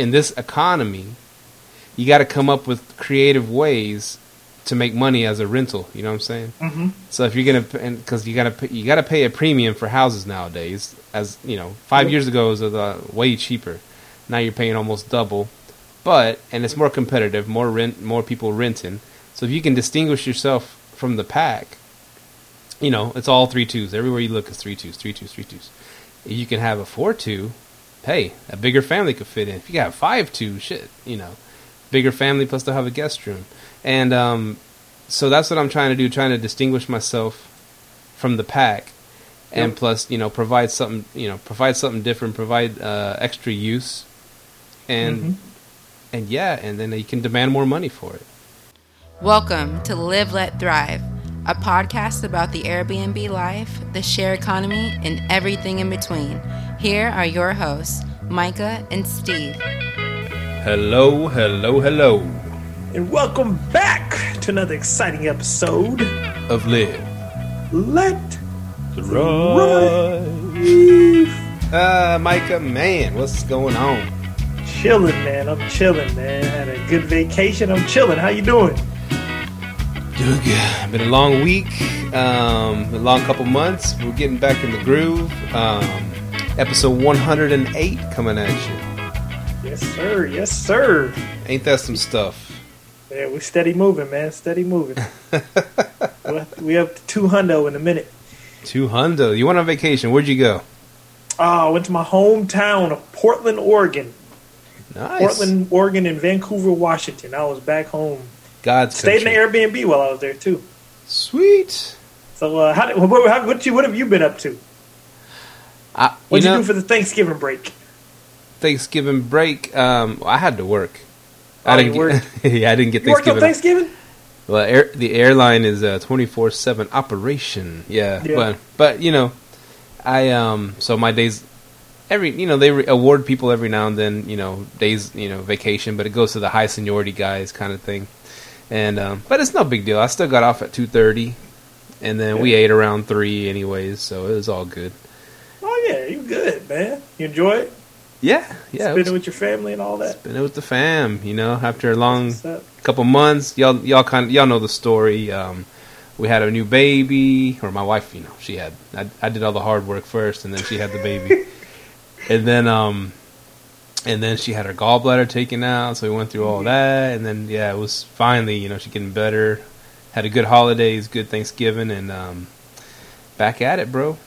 in this economy, you got to come up with creative ways to make money as a rental. You know what I'm saying? Mm-hmm. So if you're gonna, because you gotta you gotta pay a premium for houses nowadays. As you know, five years ago it was uh, way cheaper. Now you're paying almost double, but and it's more competitive. More rent, more people renting. So if you can distinguish yourself from the pack, you know it's all three twos. Everywhere you look is three twos, three twos, three twos. If you can have a four two, hey, a bigger family could fit in. If you got five two, shit, you know, bigger family plus they'll have a guest room, and um, so that's what I'm trying to do, trying to distinguish myself from the pack, and Yep. plus you know provide something you know provide something different, provide uh, extra use, and Mhm. and yeah, and then you can demand more money for it. Welcome to Live Let Thrive, a podcast about the Airbnb life, the share economy, and everything in between. Here are your hosts, Micah and Steve. Hello, hello, hello And welcome back to another exciting episode. of live. Let the Thrive. Uh, Micah, man, what's going on? chilling, man. I'm chilling, man. Had a good vacation. I'm chilling. How you doing? Doing good. Been a long week, um, a long couple months. We're getting back in the groove. Um, episode 108 coming at you. Yes, sir. Yes, sir. Ain't that some stuff? Yeah, we steady moving, man. Steady moving. we up to two hundo in a minute. Two hundo. You went on vacation? Where'd you go? Oh, I went to my hometown of Portland, Oregon. Nice. Portland, Oregon, and Vancouver, Washington. I was back home. God's Stayed in country. the Airbnb while I was there too. Sweet. So, uh, how, did- what, how, what, you, what have you been up to? I, you What'd you, know, do for the Thanksgiving break? Thanksgiving break. Um, I had to work. Oh, I didn't get. yeah, I didn't get You worked on Thanksgiving. Thanksgiving? Well, air, the airline is a twenty four seven operation. Yeah, Yeah. but but you know, I um so my days every you know they re- award people every now and then you know days you know vacation, but it goes to the high seniority guys kind of thing. And um, but it's no big deal. I still got off at two thirty, and then we ate around three anyways, so it was all good. Oh yeah, you good, man. You enjoy it? Yeah, yeah. Spending it was, with your family and all that. spending with the fam, you know, after a long couple months. Y'all, y'all kind of, y'all know the story. Um, we had a new baby, or my wife, you know, she had. I, I did all the hard work first, and then she had the baby, and then um, and then she had her gallbladder taken out. So we went through all that, and then yeah, it was finally, you know, she getting better. Had a good holidays, good Thanksgiving, and um, back at it, bro.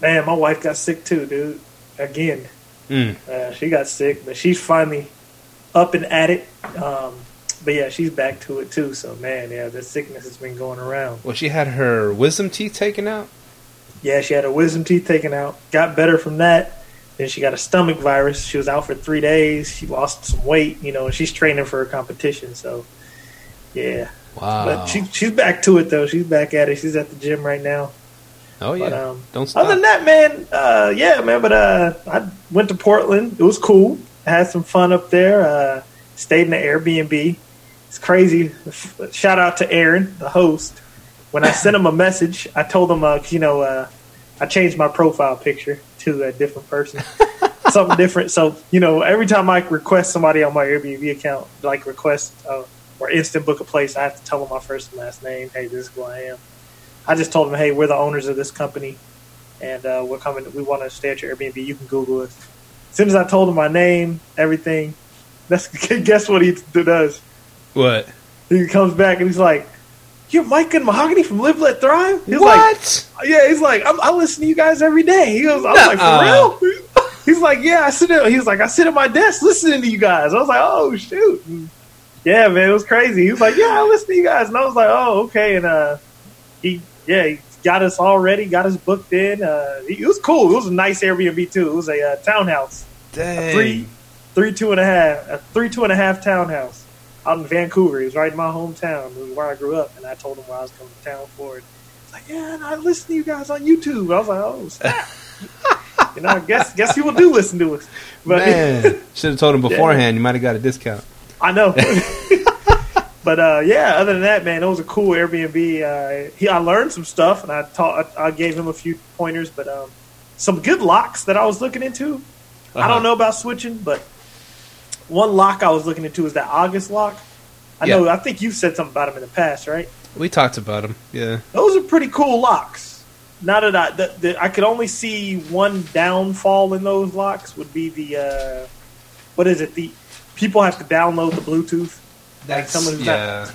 Man, my wife got sick too, dude. Again, Mm. uh, she got sick, but she's finally up and at it. Um, but yeah, she's back to it too. So man, yeah, the sickness has been going around. Well, she had her wisdom teeth taken out. Yeah, she had her wisdom teeth taken out. Got better from that. Then she got a stomach virus. She was out for three days. She lost some weight, you know, and she's training for her competition. So, yeah. Wow. But she she's back to it though. She's back at it. She's at the gym right now. Oh yeah. But um, Don't stop. other than that, man, uh, yeah, man. But uh, I went to Portland. It was cool. I had some fun up there. Uh, stayed in the Airbnb. It's crazy. Shout out to Aaron, the host. When I sent him a message, I told him, uh, you know, uh, I changed my profile picture to a different person, something different. So, you know, every time I request somebody on my Airbnb account, like request uh, or instant book a place, I have to tell them my first and last name. Hey, this is who I am. I just told them, hey, we're the owners of this company, and uh, we're coming. We want to stay at your Airbnb. You can Google us. As soon as I told him my name, everything, that's guess what he does. what? He comes back and he's like, "You're Mike and Mahogany from Live Let Thrive." He's what? like, "Yeah." He's like, I'm, "I listen to you guys every day." He goes, "I was like, for real?" He's like, "Yeah, I sit. At, he was like, I sit at my desk listening to you guys." I was like, "Oh shoot." And yeah, man, it was crazy. He was like, "Yeah, I listen to you guys," and I was like, "Oh, okay." And uh, he, yeah, he got us all ready, got us booked in. Uh, it was cool. It was a nice Airbnb too. It was a uh, townhouse Dang. three, three two and a half, a three two and a half townhouse out in Vancouver. It was right in my hometown, it was where I grew up, and I told him where I was coming to town for it. He's like, "Yeah, and I listen to you guys on YouTube." I was like, "Oh, snap!" you know, I guess guess people do listen to us, but Man, should have told him beforehand. You might have got a discount. I know. but uh, yeah, other than that, man, it was a cool Airbnb. Uh, he, I learned some stuff, and I taught. I, I gave him a few pointers, but um, some good locks that I was looking into. I Uh-huh. don't know about switching, but one lock I was looking into is that August lock. I Yeah. know. I think you've said something about him in the past, right? We talked about him. Yeah. Those are pretty cool locks. Now that I that, that I could only see one downfall in those locks would be the uh, what is it? The people have to download the Bluetooth. That's someone who's yeah.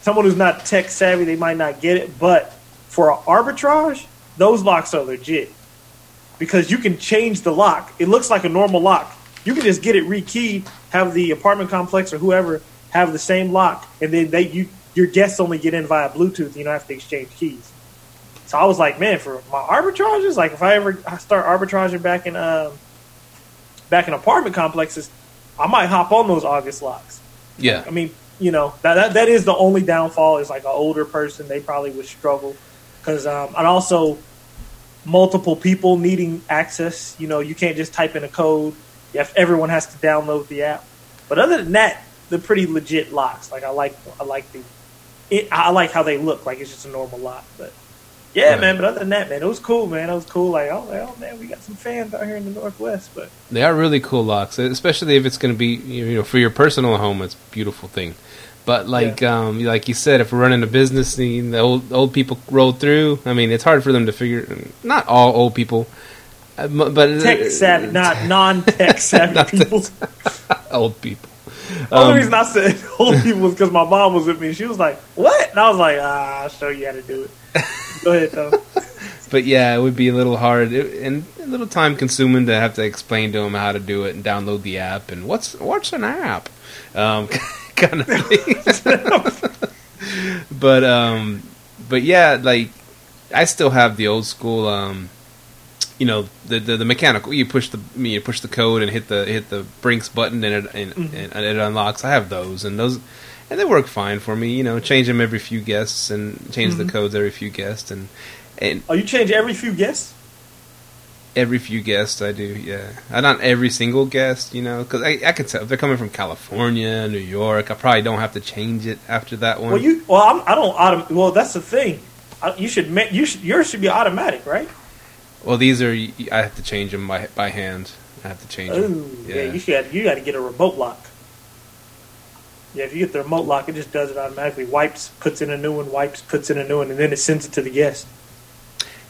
Someone who's not tech savvy, they might not get it. But for arbitrage, those locks are legit because you can change the lock. It looks like a normal lock. You can just get it rekeyed, have the apartment complex or whoever have the same lock, and then they you your guests only get in via Bluetooth. You don't have to exchange keys. So I was like, man, for my arbitrages, like if I ever start arbitraging back in um, back in apartment complexes, I might hop on those August locks. Yeah. I mean, you know, that that, that is the only downfall. Is like an older person, they probably would struggle because, um, and also multiple people needing access. You know, you can't just type in a code. Have, everyone has to download the app. But other than that, they're pretty legit locks. Like I like, I like the, it, I like how they look. Like it's just a normal lock. But yeah, Right. man. But other than that, man, it was cool, man. It was cool. Like oh, oh man, we got some fans out here in the Northwest. But They are really cool locks, especially if it's going to be you know for your personal home. It's a beautiful thing. But like um, like you said, if we're running a business, the, the old old people roll through. I mean, it's hard for them to figure. Not all old people, uh, but tech savvy, not non-tech savvy Not people. old people. The only Um, reason I said old people was because my mom was with me. She was like, "What?" And I was like, ah, "I'll show you how to do it." Go ahead, though. but yeah, it would be a little hard and a little time consuming to have to explain to them how to do it and download the app and what's what's an app, um, kind of thing. but um, but yeah, like I still have the old school. Um, you know the, the the mechanical. You push the you push the code and hit the hit the Brinks button and it and, and, and it unlocks. I have those and those and they work fine for me. You know, change them every few guests and change the codes every few guests and and Oh, you change every few guests? every few guests I do. Yeah, Uh, not every single guest. You know, because I I can tell if they're coming from California, New York. I probably don't have to change it after that one. Well, you well, I'm, I don't autom- Well, that's the thing. I, you should ma- you should yours should be automatic, right? well, these are I have to change them by by hand. I have to change Oh, them. yeah. You should you got to get a remote lock. Yeah, if you get the remote lock, it just does it automatically. Wipes, puts in a new one, wipes, puts in a new one, and then it sends it to the guest.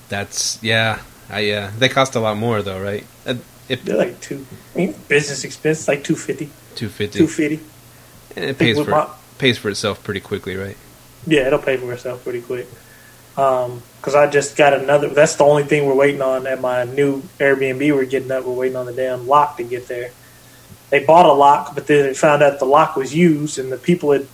That's yeah. I yeah. They cost a lot more though, right? Uh, if They're like two. I mean, business expense like two fifty. two fifty, Two fifty. and it pays for my- pays for itself pretty quickly, right? Yeah, it'll pay for itself pretty quick. Because I just got another. That's the only thing we're waiting on at my new Airbnb. We're getting up. We're waiting on the damn lock to get there. They bought a lock, but then they found out the lock was used, and the people had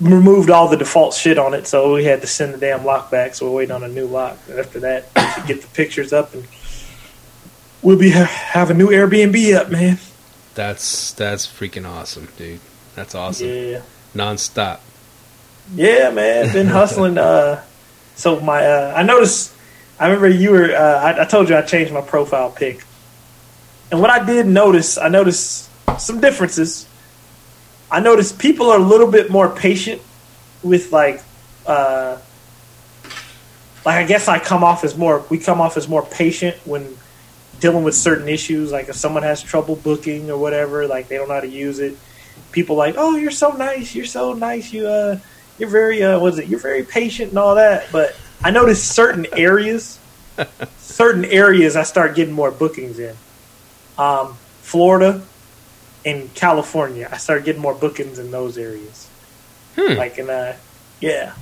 removed all the default shit on it. So we had to send the damn lock back. So we're waiting on a new lock. After that, we should get the pictures up, and we'll be have a new Airbnb up, man. That's that's freaking awesome, dude. That's awesome. Yeah. Nonstop. Yeah, man, been hustling. Uh, so my, uh, I noticed. I remember you were. Uh, I, I told you I changed my profile pic, and what I did notice, I noticed some differences. I noticed people are a little bit more patient with like, uh, like I guess I come off as more. We come off as more patient when dealing with certain issues. Like if someone has trouble booking or whatever, like they don't know how to use it. People like, oh, you're so nice. You're so nice. You uh, you're very uh, what is it? You're very patient and all that. But I noticed certain areas, certain areas, I start getting more bookings in. Um, Florida and California, I started getting more bookings in those areas. Hmm. Like in uh, yeah,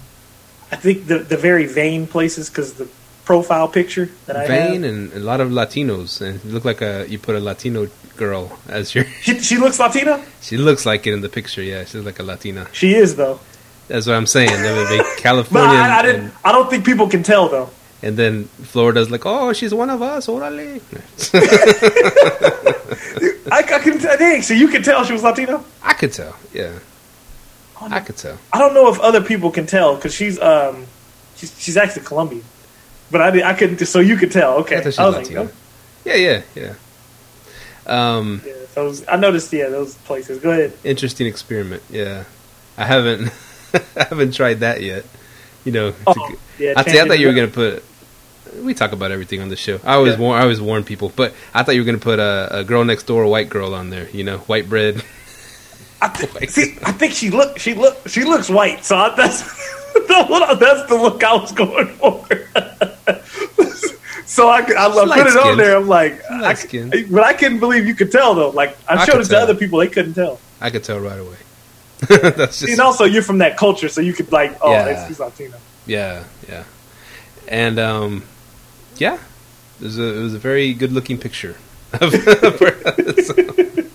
I think the the very vain places because the profile picture that I Vain have, and a lot of Latinos, and you look like a you put a Latino girl as your. she, she looks Latina. She looks like it in the picture. Yeah, she's like a Latina. She is though, That's what I'm saying. They would be California, I, I and, I don't think people can tell though. And then Florida's like, oh, she's one of us. Orale. I, I can. Dang, so you can tell she was Latino. I could tell. Yeah, Oh, I could tell. I don't know if other people can tell because she's um she's she's actually Colombian, but I I couldn't. So you could tell. Okay, I I was like, Latino. oh, Yeah, yeah, yeah. Um, yeah. So I noticed. Yeah, those places. Go ahead. interesting experiment. Yeah, I haven't, I haven't tried that yet. You know, Oh, g- yeah. I, see, I thought you were gonna put we talk about everything on the show. I always Yeah. warn, I always warn people, but I thought you were gonna put a, a girl next door, a white girl on there. You know, white bread. I th- see, I think she look, she look, she looks white. So I, that's the, that's the look I was going for. so I, I, I put it on there. I'm like, I, but I couldn't believe you could tell though. Like I, I showed could it to tell. other people, they couldn't tell. I could tell right away. That's just and also, you're from that culture, so you could like, oh, Yeah. he's Latino. yeah, yeah, and um, yeah, it was a it was a very good looking picture. of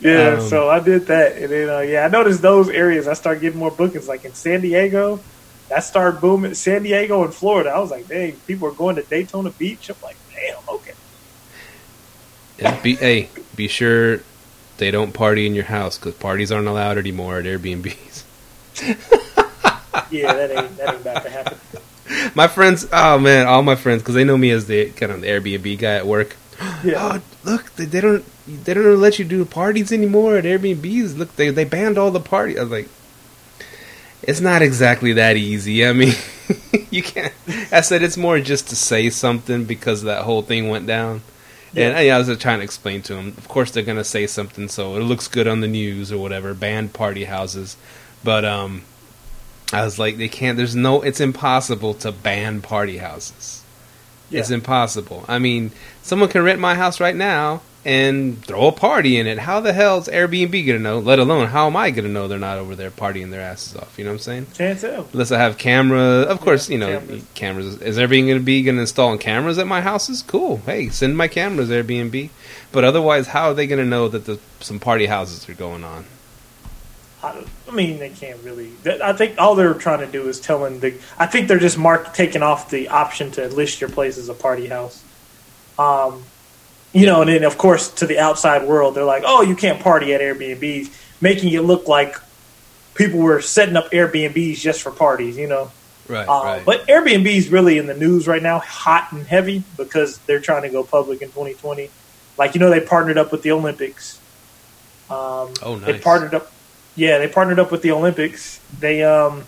Yeah, Um, so I did that, and then uh, yeah, I noticed those areas. I started getting more bookings, like in San Diego. That started booming. San Diego and Florida. I was like, dang, people are going to Daytona Beach. I'm like, damn, okay. Yeah, be, hey, be sure they don't party in your house because parties aren't allowed anymore at Airbnbs. Yeah, that ain't that ain't about to happen. My friends, oh man, all my friends, because they know me as the kind of the Airbnb guy at work. Yeah, Oh, look, they, they don't they don't let you do parties anymore at Airbnbs. Look, they they banned all the parties. I was like, it's not exactly that easy. I mean, you can't. I said it's more just to say something because that whole thing went down. And Yeah. yeah, I was trying to explain to them. Of course, they're gonna say something so it looks good on the news or whatever. Banned party houses, but um, I was like, they can't. There's no. It's impossible to ban party houses. yeah. It's impossible. I mean, someone can rent my house right now and throw a party in it. How the hell's Airbnb gonna know? Let alone how am I gonna know they're not over there partying their asses off? You know what I'm saying? can't tell. Unless I have camera, of course, you know, cameras. cameras. Is Airbnb gonna be gonna install cameras at my houses? Cool. Hey, send my cameras Airbnb. But otherwise, how are they gonna know that the, some party houses are going on? I, I mean, they can't really. I think all they're trying to do is telling the. I think they're just mark taking off the option to list your place as a party house. Um, you know, and then of course to the outside world, they're like, "Oh, you can't party at Airbnbs," making it look like people were setting up Airbnbs just for parties. You know, Right. uh, but Airbnb is really in the news right now, hot and heavy because they're trying to go public in 2020. Like you know, they partnered up with the Olympics. Um, Oh, They partnered up. Yeah, they partnered up with the Olympics. They um,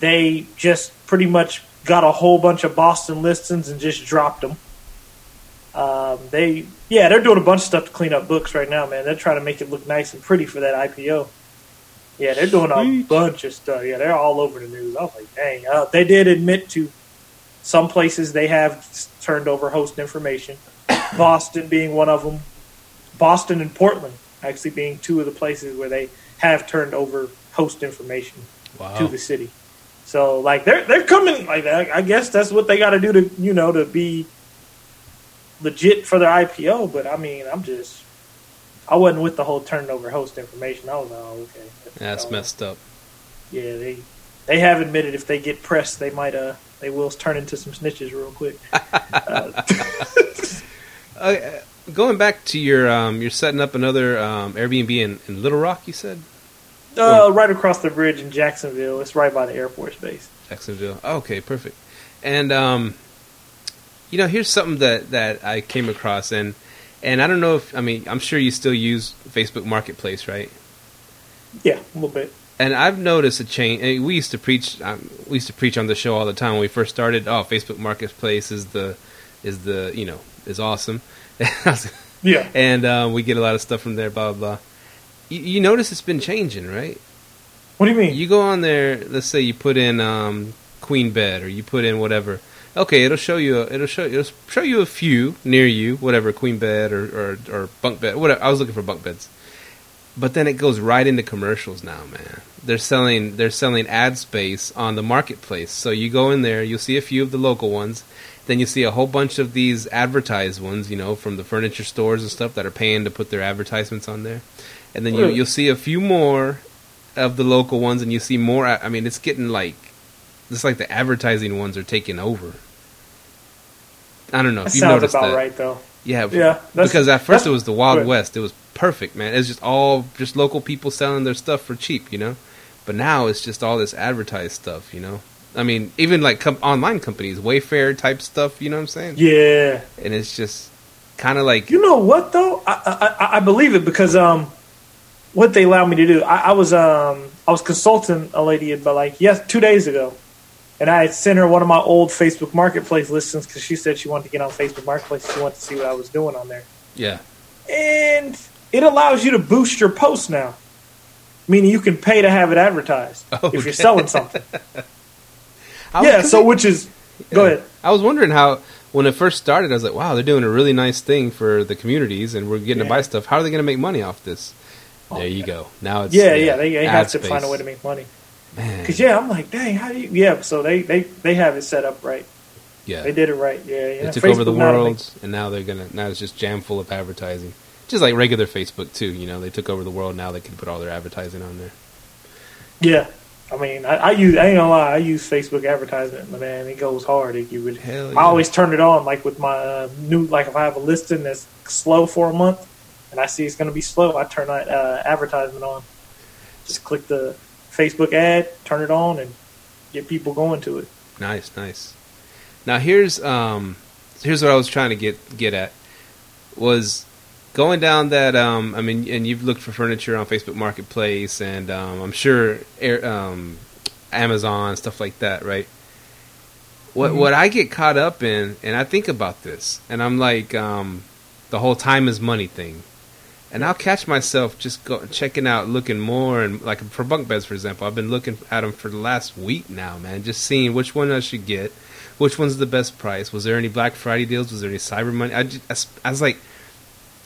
they just pretty much got a whole bunch of Boston listings and just dropped them. Um, they yeah, they're doing a bunch of stuff to clean up books right now, man. They're trying to make it look nice and pretty for that IPO. Yeah, they're doing a bunch of stuff. Yeah, they're all over the news. I was like, dang. Uh, they did admit to some places they have turned over host information. Boston being one of them. Boston and Portland actually being two of the places where they have turned over host information wow. to the city. So like they're they're coming like I I guess that's what they got to do to you know to be legit for their IPO. But I mean I'm just I wasn't with the whole turning over host information. I was like, oh okay, That's Uh, messed up. Yeah, they they have admitted if they get pressed, they might uh they will turn into some snitches real quick. uh, Uh, going back to your, um, you're setting up another um, Airbnb in, in Little Rock. You said uh, right across the bridge in Jacksonville, it's right by the Air Force Base. Jacksonville. Oh, okay, perfect. And um, you know, here's something that that I came across, and and I don't know if I mean I'm sure you still use Facebook Marketplace, right? Yeah, a little bit. And I've noticed a change. and We used to preach. Um, we used to preach on the show all the time when we first started. Oh, Facebook Marketplace is the is the you know is awesome, Yeah, and uh, we get a lot of stuff from there. Blah blah. blah. You, you notice it's been changing, right? what do you mean? You go on there. Let's say you put in um, queen bed, or you put in whatever. Okay, it'll show you. A, it'll show. It'll show you a few near you, whatever queen bed or, or or bunk bed. Whatever. I was looking for bunk beds, but then it goes right into commercials now, man. They're selling. They're selling ad space on the marketplace. So you go in there, you'll see a few of the local ones. Then you see a whole bunch of these advertised ones, you know, from the furniture stores and stuff that are paying to put their advertisements on there. And then you, you'll see a few more of the local ones, and you see more. I mean, it's getting like, it's like the advertising ones are taking over. I don't know that if you sounds noticed about that. right though. Yeah, Yeah, because at first it was the Wild good. West. It was perfect, man. It's just all just local people selling their stuff for cheap, you know. But now it's just all this advertised stuff, you know. I mean, even like com- online companies, Wayfair type stuff, you know what I'm saying? Yeah, And it's just kind of like You know what though? I, I I- I believe it because um, what they allowed me to do, I, I was um I was consulting a lady about like yes two days ago, and I had sent her one of my old Facebook Marketplace listings because she said she wanted to get on Facebook Marketplace. She wanted to see what I was doing on there, Yeah. and it allows you to boost your post now, meaning you can pay to have it advertised Oh, if you're selling something. I was- so which is go ahead. I was wondering how when it first started, I was like, wow, they're doing a really nice thing for the communities, and we're getting to buy stuff. How are they going to make money off this? Oh, there you yeah. go. Now it's Yeah, yeah, they, they have to space. find a way to make money. Cause yeah, I'm like, dang, how do you? Yeah, so they they they have it set up right. yeah. They did it right. Yeah, yeah. They took over the world, and now they're gonna. Now it's just jam full of advertising, just like regular Facebook too. You know, they took over the world. Now they can put all their advertising on there. Yeah, I mean, I, I use. I ain't gonna lie. I use Facebook advertisement. Man, it goes hard. If you would, yeah. I always turn it on. Like with my uh, new, like if I have a listing that's slow for a month, and I see it's gonna be slow, I turn that uh, advertisement on. Just click the Facebook ad, turn it on, and get people going to it. Nice, nice. Now here's um here's what I was trying to get get at was going down that um I mean and you've looked for furniture on Facebook Marketplace and um I'm sure Air, um Amazon stuff like that, right? What Mhm. what I get caught up in and I think about this and I'm like um the whole time is money thing. And I'll catch myself just go, checking out, looking more, and like for bunk beds, for example, I've been looking at them for the last week now, man. Just seeing which one I should get, which one's the best price. Was there any Black Friday deals? Was there any Cyber Monday? I, just, I I was like,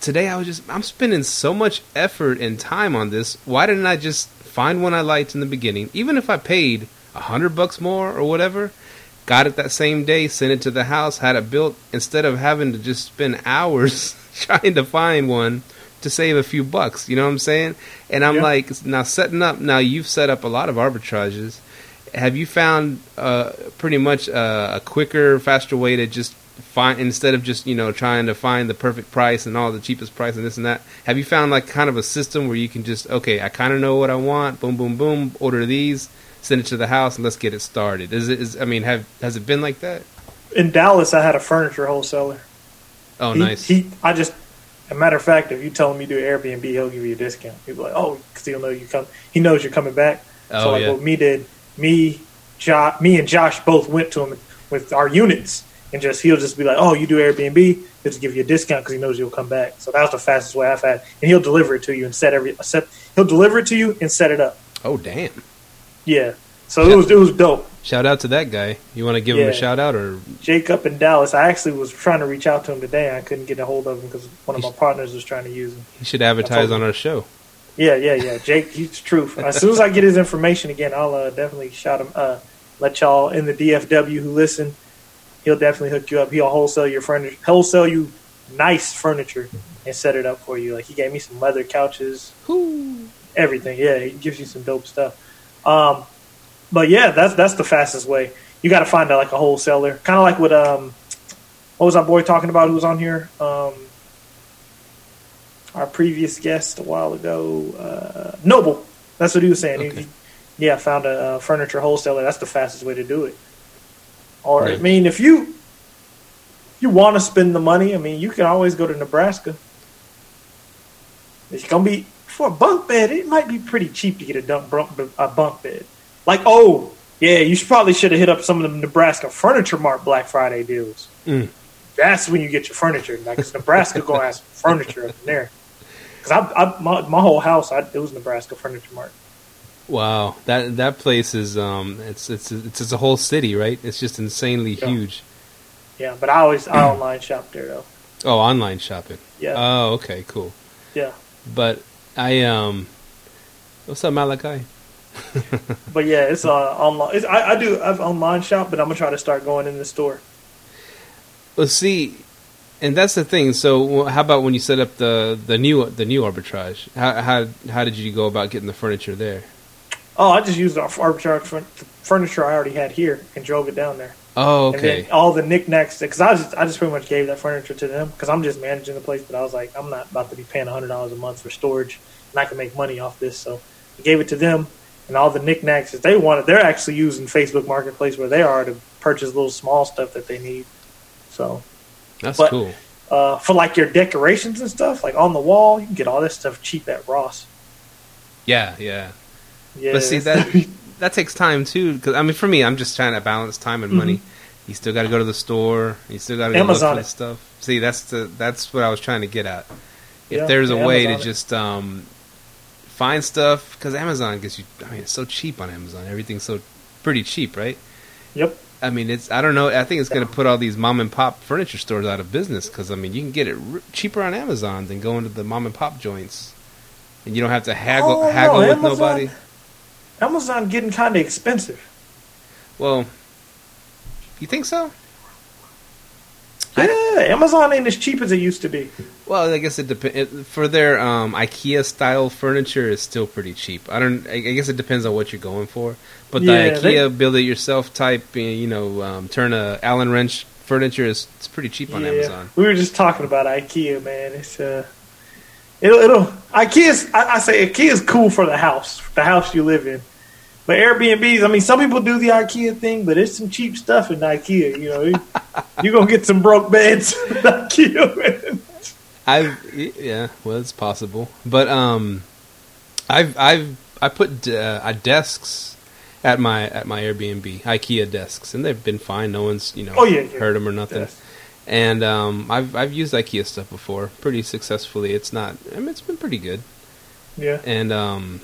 today I was just, I'm spending so much effort and time on this. Why didn't I just find one I liked in the beginning, even if I paid a hundred bucks more or whatever? Got it that same day, sent it to the house, had it built instead of having to just spend hours trying to find one to save a few bucks. You know what I'm saying? And I'm Yeah. like, now setting up. Now you've set up a lot of arbitrages. Have you found uh, pretty much uh, a quicker, faster way to just find instead of just you know trying to find the perfect price and all the cheapest price and this and that? Have you found like kind of a system where you can just okay, I kind of know what I want. Boom, boom, boom. Order these, send it to the house, and let's get it started. Is it? Is I mean, have has it been like that? In Dallas, I had a furniture wholesaler. Oh, he, nice. He, I just, a matter of fact, if you tell him you do Airbnb, he'll give you a discount. He'll be like, oh, because he'll know you come. He knows you're coming back. Oh, so like yeah. what me did, me, jo- me and Josh both went to him with our units, and just he'll just be like, oh, you do Airbnb, he'll just give you a discount because he knows you'll come back. So that was the fastest way I've had, and he'll deliver it to you and set every set. He'll deliver it to you and set it up. oh, damn. Yeah. So it was it was dope. Shout out to that guy. You want to give him a shout out or Jake up in Dallas. I actually was trying to reach out to him today. I couldn't get a hold of him because one of my partners was trying to use him. he should advertise on our show? Yeah, yeah, yeah. Jake, he's true. As soon as I get his information again, I'll uh, definitely shout him. Uh, let y'all in the DFW who listen. He'll definitely hook you up. He'll wholesale your furniture, wholesale you nice furniture, and set it up for you. Like he gave me some leather couches, everything. Yeah, he gives you some dope stuff. Um, but yeah, that's that's the fastest way. You got to find a, like a wholesaler, kind of like what um, what was our boy talking about who was on here? Um, our previous guest a while ago, uh, Noble. That's what he was saying. Okay. He, yeah, found a, uh furniture wholesaler. That's the fastest way to do it. Or I mean, if you you want to spend the money, I mean, you can always go to Nebraska. It's gonna be for a bunk bed. It might be pretty cheap to get a, dump, bunk- a bunk bed. Like, oh yeah, you should probably should have hit up some of the Nebraska Furniture Mart Black Friday deals. Mm. That's when you get your furniture. Like Nebraska gonna have some furniture up in there. Because I, I my, my whole house, I, it was Nebraska Furniture Mart. Wow, that that place is um, it's it's it's, it's a whole city, right? It's just insanely Yeah. huge. Yeah, but I always I online shop there though. Oh, online shopping. Yeah, Oh, okay, cool. yeah. But I um, what's up, Malachi? But yeah, it's uh, online. It's, I, I do I've online shop, but I'm gonna try to start going in the store. Well, see, and that's the thing. So, how about when you set up the the new the new arbitrage? How how how did you go about getting the furniture there? Oh, I just used our furniture I already had here and drove it down there. Oh, And okay. then all the knickknacks, because I just I just pretty much gave that furniture to them because I'm just managing the place. But I was like, I'm not about to be paying hundred dollars a month for storage, and I can make money off this. So I gave it to them, and all the knickknacks that they wanted, they're actually using Facebook Marketplace where they are to purchase little small stuff that they need. So That's but- cool. uh, for like your decorations and stuff, like on the wall, you can get all this stuff cheap at Ross. Yeah, yeah. Yeah, But see that that takes time too. Because I mean, for me, I'm just trying to balance time and money. You still got to go to the store. You still got to look Mm-hmm. Amazon for the stuff. See, that's the that's what I was trying to get at. If Yeah, there's a way to it. just um, find stuff, because Amazon gets you. I mean, it's so cheap on Amazon. Everything's so pretty cheap, right? Yep. I mean, it's I don't know. I think it's going to put all these mom and pop furniture stores out of business because I mean, you can get it r- cheaper on Amazon than going to the mom and pop joints, and you don't have to haggle Oh, no, haggle with Amazon- nobody. Amazon getting kind of expensive. Well, you think so? Yeah, Amazon ain't as cheap as it used to be. Well, I guess it depends. For their um, IKEA style furniture, is still pretty cheap. I don't. I I guess it depends on what you're going for. But the Yeah, IKEA they- build it yourself type, uh, you know, um, turn a Allen wrench furniture is it's pretty cheap on yeah. Amazon. We were just talking about IKEA, man. It's uh, it'll it'll IKEA's. I, I say IKEA's cool for the house, the house you live in. But Airbnbs, I mean, some people do the IKEA thing, but it's some cheap stuff in IKEA. You know, you, you're gonna get some broke beds in IKEA. I've yeah, well, it's possible, but um, I've I've I put uh, desks at my at my Airbnb IKEA desks, and they've been fine. No one's you know Oh, yeah, yeah. heard them or nothing. Yes. And um, I've I've used IKEA stuff before, pretty successfully. It's not, I mean, it's been pretty good. Yeah. And um,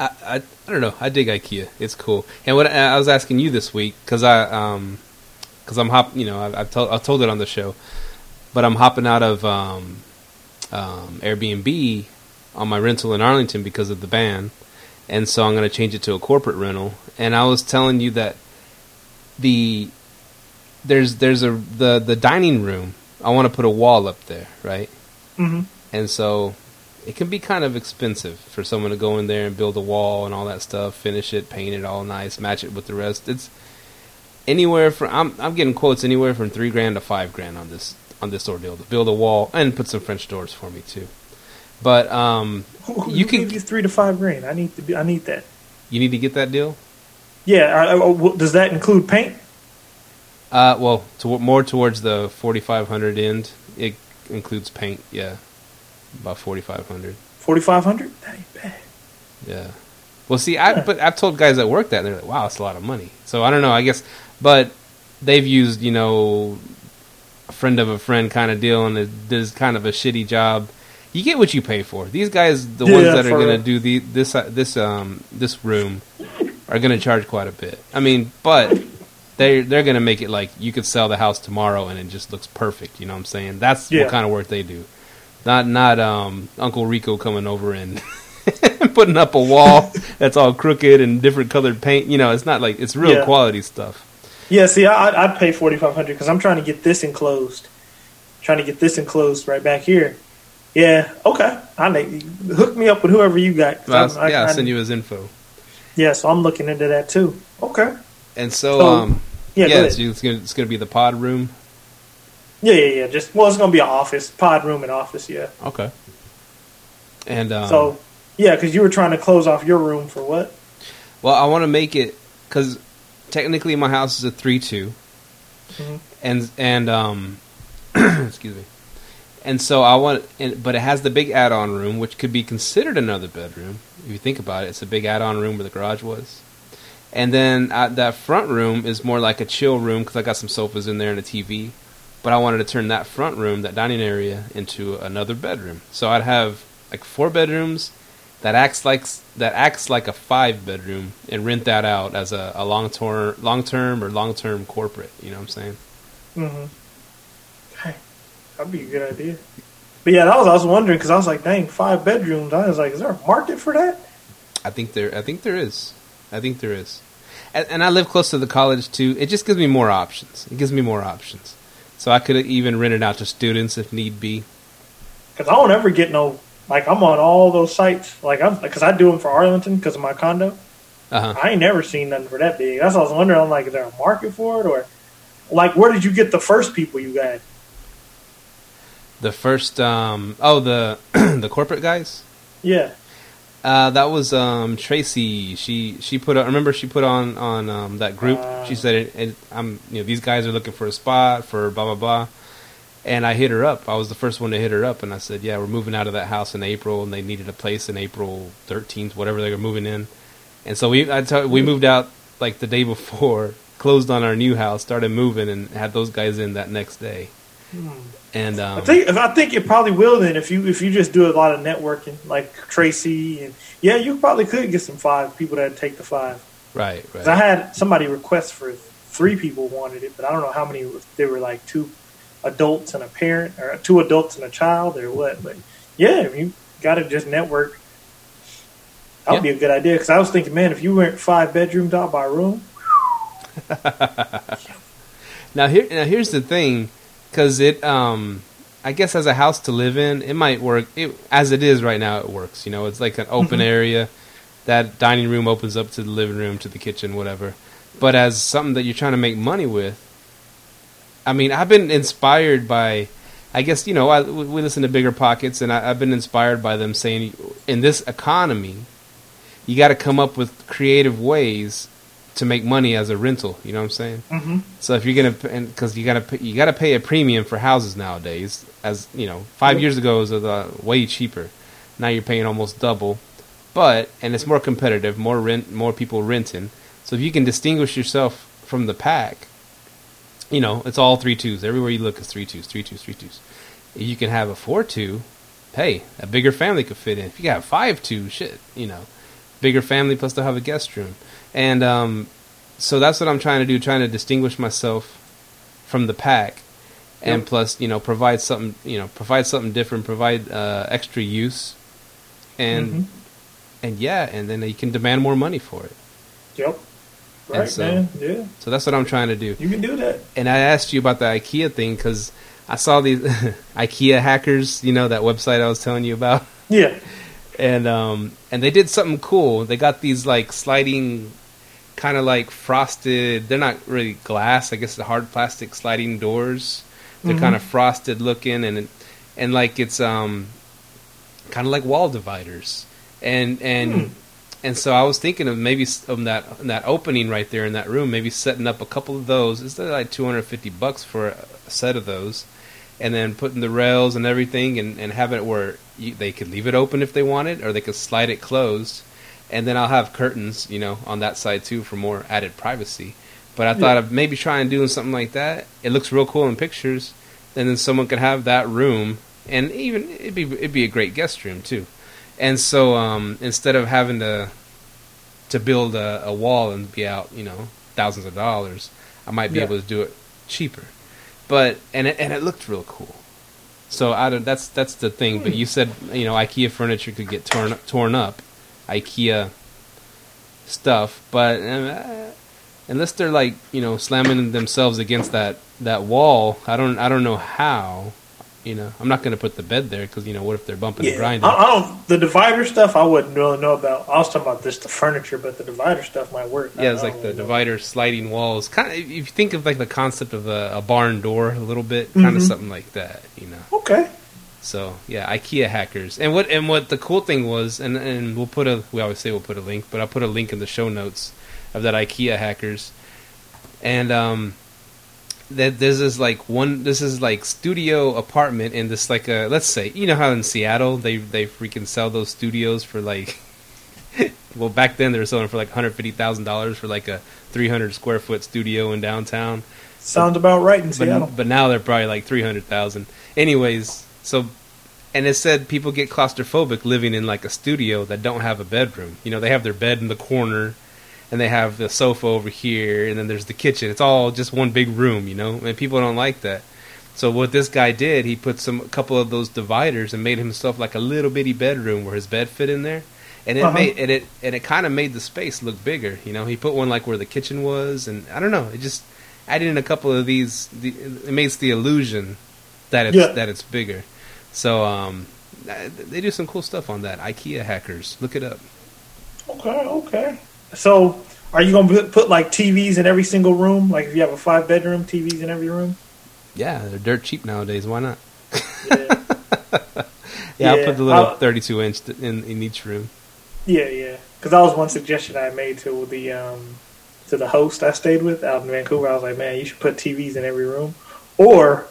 I, I I don't know, I dig IKEA. It's cool. And what I was asking you this week because I um because I'm hop, you know, I've, I've told I've told it on the show, but I'm hopping out of um, um, Airbnb on my rental in Arlington because of the ban, and so I'm going to change it to a corporate rental. And I was telling you that the there's there's a the the dining room. I want to put a wall up there, right? hmm And so it can be kind of expensive for someone to go in there and build a wall and all that stuff, finish it, paint it all nice, match it with the rest. It's anywhere from I'm I'm getting quotes anywhere from three grand to five grand on this on this ordeal to build a wall and put some French doors for me too. But um, You You can can- give you three to five grand. I need to be. I need that. you need to get that deal. Yeah. I, I, does that include paint? Uh, well, to, more towards the forty five hundred end. It includes paint. Yeah, about forty five hundred. Forty five hundred. That ain't bad. Yeah. Well, see, I Yeah. but I've told guys that work that and they're like, "Wow, it's a lot of money." So I don't know. I guess, but they've used you know a friend of a friend kind of deal, and it does kind of a shitty job. You get what you pay for. These guys, the ones that are going to do the this uh, this um this room, are going to charge quite a bit. I mean, but they they're going to make it like you could sell the house tomorrow and it just looks perfect. You know what I'm saying? That's Yeah. what kind of work they do. Not not um Uncle Rico coming over and putting up a wall that's all crooked and different colored paint. You know, it's not like it's real Yeah. quality stuff. Yeah, see, I, I'd- I'd pay forty five hundred because I'm trying to get this enclosed. Trying to get this enclosed right back here. Yeah, okay. I hook me up with whoever you got. Well, I- yeah, I'll I- send you his info. Yeah, so I'm looking into that too. Okay. And so, So, um, Yeah, yeah, so it's gonna it's gonna be the pod room. Yeah, yeah, yeah. Just well, it's gonna be an office, pod room, and office. Yeah. Okay. And um, so yeah, because you were trying to close off your room for what? Well, I want to make it because technically my house is a three-two, Mhm. and and um, excuse me, and so I want, and, but it has the big add-on room, which could be considered another bedroom if you think about it. It's a big add-on room where the garage was, and then uh, that front room is more like a chill room because I got some sofas in there and a TV. But I wanted to turn that front room, that dining area, into another bedroom. So I'd have like four bedrooms that acts like that acts like a five bedroom and rent that out as a, a long term long term or long term corporate. You know what I'm saying? Mm-hmm. Hey, that'd be a good idea. But yeah, that was I was wondering because I was like, dang, five bedrooms. I was like, is there a market for that? I think there I think there is. I think there is. And, and I live close to the college too. It just gives me more options. It gives me more options. So I could even rent it out to students if need be. Because I don't ever get no like I'm on all those sites. Like I'm because I do them for Arlington because of my condo. Uh huh. I ain't never seen nothing for that big. That's what I was wondering. I'm like, is there a market for it or like where did you get the first people you got? The first um oh the the corporate guys. Yeah. Uh, that was um, Tracy. She she put. On, remember she put on on um, that group. Uh. she said, it, it, "I'm you know these guys are looking for a spot for blah blah blah." And I hit her up. I was the first one to hit her up, and I said, "Yeah, we're moving out of that house in April, and they needed a place in April 13th, whatever they were moving in." And so we I t- we moved out like the day before, closed on our new house, started moving, and had those guys in that next day. And um, I think I think it probably will then if you if you just do a lot of networking like Tracy and yeah you probably could get some five people that take the five. right, right. I had somebody request for three people wanted it, but I don't know how many. If they were like two adults and a parent, or two adults and a child, or what. But yeah, if you got to just network. That would Yeah. be a good idea because I was thinking, man, if you went five bedrooms out by room, Now here, now here's the thing, because it, um, I guess as a house to live in, it might work. It, as it is right now, it works. You know, it's like an open area. That dining room opens up to the living room, to the kitchen, whatever. But as something that you're trying to make money with, I mean, I've been inspired by. I guess you know I, we listen to Bigger Pockets, and I, I've been inspired by them saying, in this economy, you got to come up with creative ways to make money as a rental. You know what I'm saying? mm-hmm. So if you're gonna, because you gotta, pay, you gotta pay a premium for houses nowadays. As you know, five Yep. years ago it was uh, way cheaper. Now you're paying almost double, but and it's more competitive. More rent, more people renting. So if you can distinguish yourself from the pack, you know it's all three twos. Everywhere you look is three twos, three twos, three twos. If you can have a four two, hey, a bigger family could fit in. If you got five two, shit, you know, bigger family plus they'll have a guest room, and um, so that's what I'm trying to do, trying to distinguish myself from the pack, and Yep. plus, you know, provide something, you know, provide something different, provide uh, extra use, and Mhm. and yeah, and then you can demand more money for it. Yep. Right, so- man. Yeah, So that's what I'm trying to do. you can do that. And I asked you about the IKEA thing because I saw these IKEA hackers, you know, that website I was telling you about. Yeah. and um and they did something cool. They got these like sliding kind of like frosted, they're not really glass, I guess the hard plastic sliding doors. They're Mhm. kind of frosted looking and and like it's um kind of like wall dividers. And and Hmm. and so I was thinking of maybe of that that opening right there in that room, maybe setting up a couple of those. It's like 250 bucks for a set of those and then putting the rails and everything and, and having it where you, they could leave it open if they wanted or they could slide it closed and then i'll have curtains you know on that side too for more added privacy but i thought Yeah. of maybe trying doing something like that it looks real cool in pictures and then someone could have that room and even it'd be it'd be a great guest room too and so um, instead of having to to build a, a wall and be out you know thousands of dollars i might be Yeah. able to do it cheaper but and it, and it looked real cool. So I don't, that's that's the thing. But you said you know IKEA furniture could get torn torn up, IKEA stuff. But uh, unless they're like you know slamming themselves against that that wall, I don't I don't know how. You know, I'm not going to put the bed there because you know what if they're bumping and Yeah, grinding. I, I don't. The divider stuff, I wouldn't really know about. I was talking about this the furniture, but the divider stuff might work. Yeah, it's like the know. divider sliding walls. Kind of, if you think of like the concept of a, a barn door, a little bit, kind of Mhm. something like that. You know. Okay. So yeah, IKEA hackers. And what and what the cool thing was, and and we'll put a we always say we'll put a link, but I'll put a link in the show notes of that IKEA hackers. And um, that this is like one. This is like studio apartment in this like a let's say you know how in Seattle they they freaking sell those studios for like. well, back then they were selling for like hundred fifty thousand dollars for like a three hundred square foot studio in downtown. Sounds about right in But, Seattle. but now they're probably like 300,000. Anyways, so and it said people get claustrophobic living in like a studio that don't have a bedroom. You know, they have their bed in the corner and they have the sofa over here and then there's the kitchen. It's all just one big room, you know? And people don't like that. So what this guy did, he put some a couple of those dividers and made himself like a little bitty bedroom where his bed fit in there. And it Uh-huh. made and it and it kind of made the space look bigger, you know. He put one like where the kitchen was and I don't know, it just added in a couple of these the, it makes the illusion that it's Yeah. that it's bigger. So um they do some cool stuff on that. IKEA hackers, look it up. Okay, okay. So, are you gonna put, put like TVs in every single room? Like if you have a five bedroom, TVs in every room? Yeah, they're dirt cheap nowadays. Why not? Yeah, Yeah, I'll put the little I'll- 32 inch in in each room. yeah, yeah. Because that was one suggestion I made to the um, to the host I stayed with out in Vancouver. I was like, man, you should put TVs in every room, or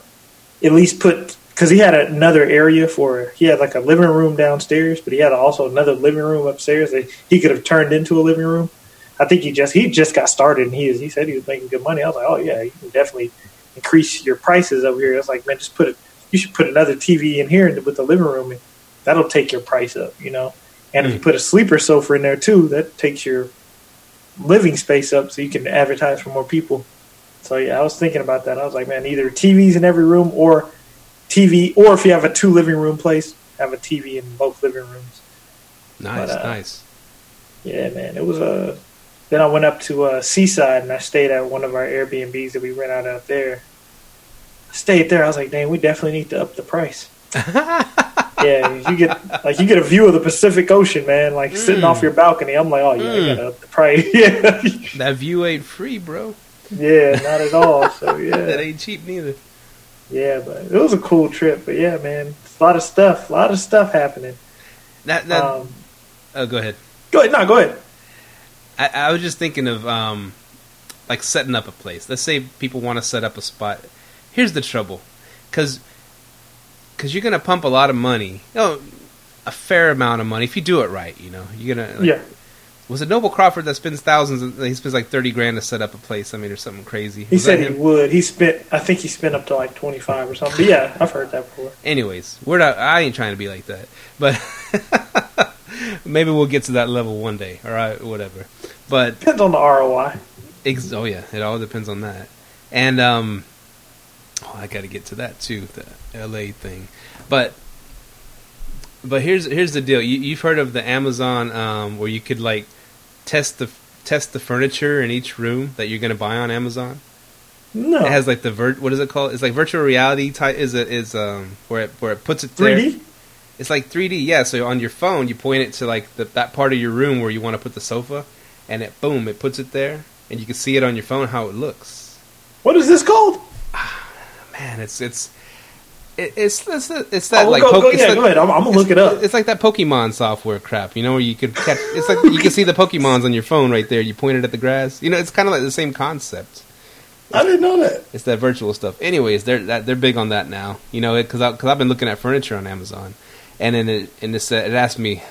at least put because he had another area for he had like a living room downstairs, but he had also another living room upstairs that he could have turned into a living room. I think he just he just got started and he he said he was making good money. I was like, oh yeah, you can definitely increase your prices over here. I was like, man, just put it. You should put another TV in here with the living room, and that'll take your price up, you know. And if you hmm. put a sleeper sofa in there too, that takes your living space up, so you can advertise for more people. So yeah, I was thinking about that. I was like, man, either TVs in every room or TV, or if you have a two living room place, have a TV in both living rooms. Nice, But, uh, nice. Yeah, man, it was a. then I went up to uh, Seaside and I stayed at one of our Airbnbs that we rent out out there. I stayed there. I was like, dang, we definitely need to up the price. yeah, you get like you get a view of the Pacific Ocean, man. Like sitting Mm. off your balcony. I'm like, oh yeah, Mm. I gotta up the price. yeah, That view ain't free, bro. Yeah, not at all. So yeah, That ain't cheap neither. yeah, but it was a cool trip. But yeah, man, a lot of stuff, a lot of stuff happening. That that. Um, oh, go ahead. go ahead, no, go ahead. I, I was just thinking of um, like setting up a place. Let's say people want to set up a spot. Here's the trouble, because because you're gonna pump a lot of money. Oh, a fair amount of money if you do it right. You know, you're gonna. Like, yeah, Was it Noble Crawford that spends thousands? He spends like thirty grand to set up a place. I mean, or something crazy. he Was said he would. He spent, I think he spent up to like twenty five or something. But yeah, I've heard that before. Anyways, we're not. I ain't trying to be like that, but maybe we'll get to that level one day. All right, whatever. But Depends on the ROI. Ex- oh yeah, it all depends on that. And um, oh, I got to get to that too, the L.A. thing. But but here's here's the deal. You, you've heard of the Amazon um, where you could like test the test the furniture in each room that you're going to buy on Amazon. No, It has like the vir- what is it called? It's like virtual reality type. Is it is um where it where it puts it there. 3D. It's like 3D, yeah. So on your phone, you point it to like the, that part of your room where you want to put the sofa, and it boom, it puts it there, and you can see it on your phone how it looks. What is this called? Man, it's it's it, it's it's it's that Oh, like go, po- go, it's yeah, like- go ahead. I'm, I'm gonna look it up. It's like that Pokemon software crap, you know, where you could catch. It's like you can see the Pokemons on your phone right there. You point it at the grass. You know, it's kind of like the same concept. I didn't know that. It's that virtual stuff. Anyways, they're that, they're big on that now. You know, because because I've been looking at furniture on Amazon, and then it and it, said, it asked me,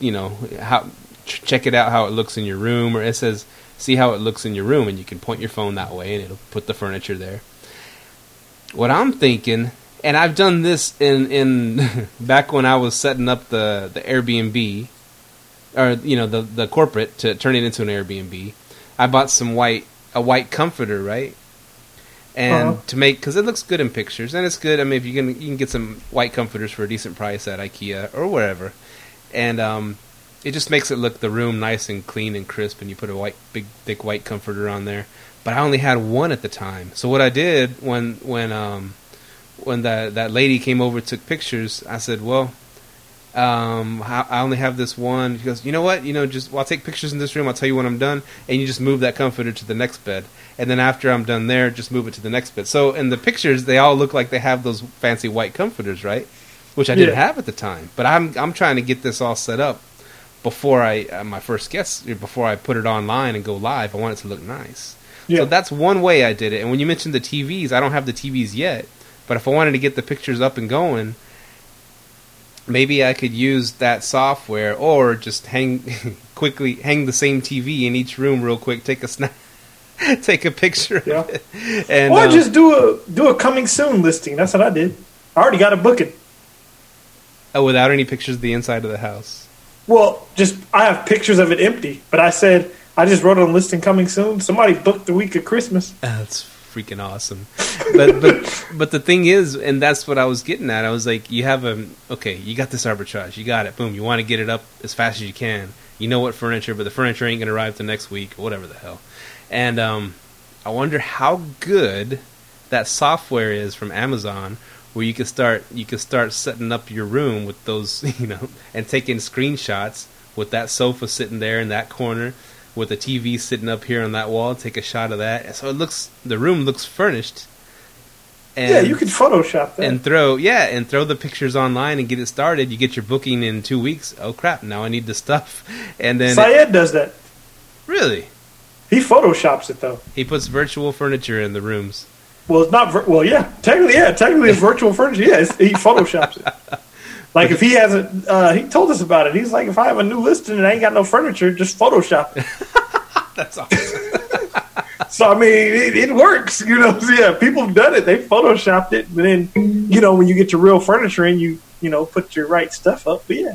you know, how check it out how it looks in your room, or it says see how it looks in your room, and you can point your phone that way, and it'll put the furniture there. What I'm thinking, and I've done this in in back when I was setting up the the Airbnb, or you know the the corporate to turn it into an Airbnb. I bought some white a white comforter, right? And Uh-huh. to make because it looks good in pictures, and it's good. I mean, if you can you can get some white comforters for a decent price at IKEA or wherever, and um, it just makes it look the room nice and clean and crisp. And you put a white big thick white comforter on there. But I only had one at the time, so what I did when when um when that that lady came over took pictures, I said, well. Um, I only have this one. She goes, you know what? You know, just well, I'll take pictures in this room. I'll tell you when I'm done, and you just move that comforter to the next bed, and then after I'm done there, just move it to the next bed. So in the pictures, they all look like they have those fancy white comforters, right? Which I didn't Yeah. have at the time. But I'm I'm trying to get this all set up before I uh, my first guest before I put it online and go live. I want it to look nice. Yeah. So that's one way I did it. And when you mentioned the TVs, I don't have the TVs yet. But if I wanted to get the pictures up and going, maybe I could use that software or just hang quickly hang the same TV in each room real quick, take a snap take a picture of Yeah. it. And or um, just do a do a coming soon listing. That's what I did. I already got a booking. oh, without any pictures of the inside of the house. Well, just I have pictures of it empty, but I said I just wrote on listing coming soon. Somebody booked the week of Christmas. That's freaking awesome. But but but the thing is, and that's what I was getting at. I was like, you have a okay, you got this arbitrage, you got it. Boom, you want to get it up as fast as you can. You know what furniture, but the furniture ain't gonna arrive the next week or whatever the hell. And um, I wonder how good that software is from Amazon, where you can start you can start setting up your room with those, you know, and taking screenshots with that sofa sitting there in that corner, with a TV sitting up here on that wall. Take a shot of that, so it looks the room looks furnished. And, yeah, you could Photoshop that. and throw yeah and throw the pictures online and get it started. You get your booking in two weeks. Oh crap! Now I need the stuff, and then Syed does that. really He photoshops it though. he puts virtual furniture in the rooms. Well, it's not. Vir- well, yeah, technically, yeah, technically, it's virtual furniture. Yeah, it's, he photoshops it. Like if he hasn't, uh, he told us about it. He's like, if I have a new listing and I ain't got no furniture, just Photoshop it. That's awesome. so I mean, it, it works. You know, so, yeah, people have done it. They photoshopped it, but then you know when you get your real furniture and you you know put your right stuff up. But yeah,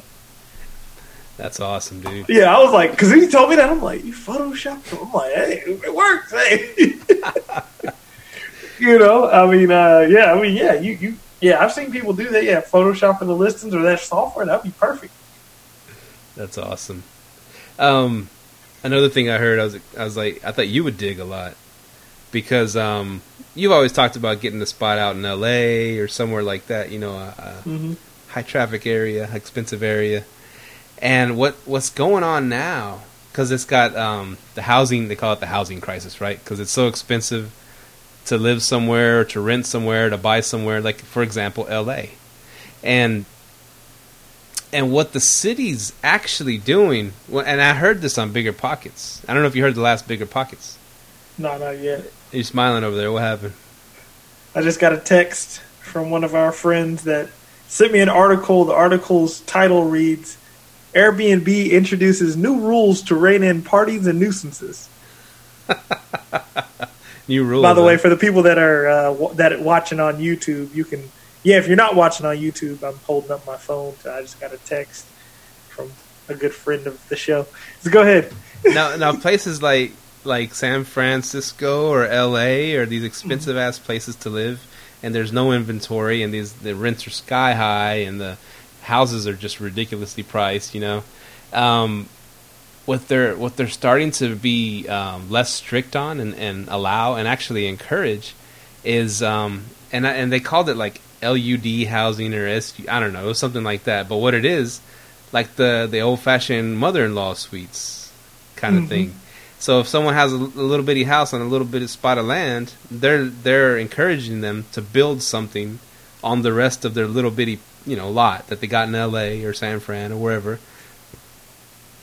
That's awesome, dude. yeah, I was like, because he told me that, I'm like, you photoshopped it. I'm like, hey, it works. Hey, you know, I mean, uh, yeah, I mean, yeah, you you yeah, I've seen people do that. Yeah, photoshopping the listings or that software. That'd be perfect. That's awesome. Um, another thing I heard, I was, I was like, I thought you would dig a lot because um, you've always talked about getting a spot out in L.A. or somewhere like that. You know, a, a Mm-hmm. high traffic area, expensive area, and what what's going on now? Because it's got um, the housing. They call it the housing crisis, right? Because it's so expensive to live somewhere, to rent somewhere, to buy somewhere. Like for example, L.A. and and what the city's actually doing. And I heard this on Bigger Pockets. I don't know if you heard the last Bigger Pockets. No, not yet. You're smiling over there. What happened? I just got a text from one of our friends that sent me an article. The article's title reads Airbnb introduces new rules to rein in parties and nuisances. New rules. By the way, for the people that are uh, w- that are watching on YouTube, you can yeah. If you're not watching on YouTube, I'm holding up my phone. So I just got a text from a good friend of the show. So go ahead. now, now places like like San Francisco or L.A. or these expensive ass places to live, and there's no inventory, and these the rents are sky high, and the houses are just ridiculously priced. You know, um, what they're what they're starting to be um, less strict on and, and allow and actually encourage is um, and and they called it like LUD housing or SU I don't know something like that. But what it is, like the the old fashioned mother in law suites kind of Mhm. thing. So if someone has a little bitty house on a little bitty spot of land, they're they're encouraging them to build something on the rest of their little bitty you know lot that they got in L.A. or San Fran or wherever,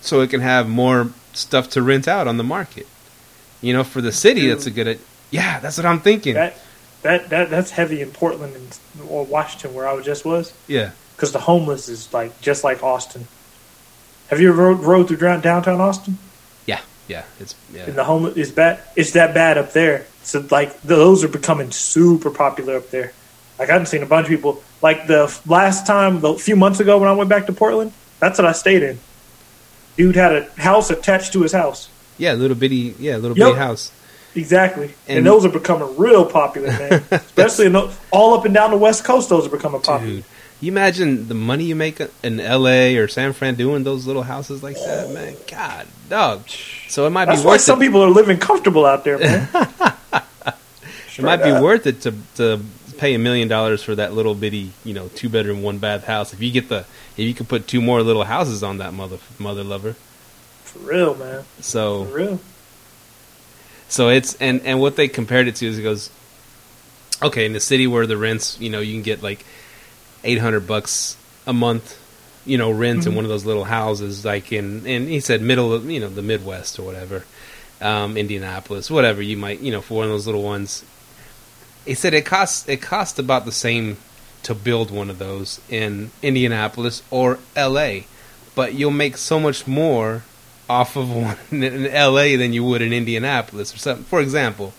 so it can have more stuff to rent out on the market. You know, for the city, that's a good. Yeah, that's what I'm thinking. That that that that's heavy in Portland and or Washington, where I just was. yeah, because the homeless is like just like Austin. Have you ever rode, rode through downtown Austin? yeah, yeah. It's And yeah, the homeless is bad. It's that bad up there. So like those are becoming super popular up there. Like I've seen a bunch of people. Like the last time, a few months ago when I went back to Portland, that's what I stayed in. Dude had a house attached to his house. yeah. Little bitty, yeah, little Yep. bitty house. Exactly, and, And- those are becoming real popular, man. Especially in the, all up and down the West Coast, those are becoming popular. Dude, you imagine the money you make in L.A. or San Fran doing those little houses like that, man. God, dog. So it might That's be why worth some people are living comfortable out there, man. It might be up. worth it to to pay a million dollars for that little bitty, you know, two bedroom, one bath house. If you get the, if you can put two more little houses on that mother mother lover. For real, man. For So real. so it's and and what they compared it to is it goes, okay, in the city where the rents, you know, you can get like eight hundred bucks a month, you know, rent in Mhm. one of those little houses, like in and he said middle of you know the Midwest or whatever, um, Indianapolis, whatever you might you know for one of those little ones. He said it costs it costs about the same to build one of those in Indianapolis or L.A., but you'll make so much more off of one in L.A. than you would in Indianapolis or something, for example.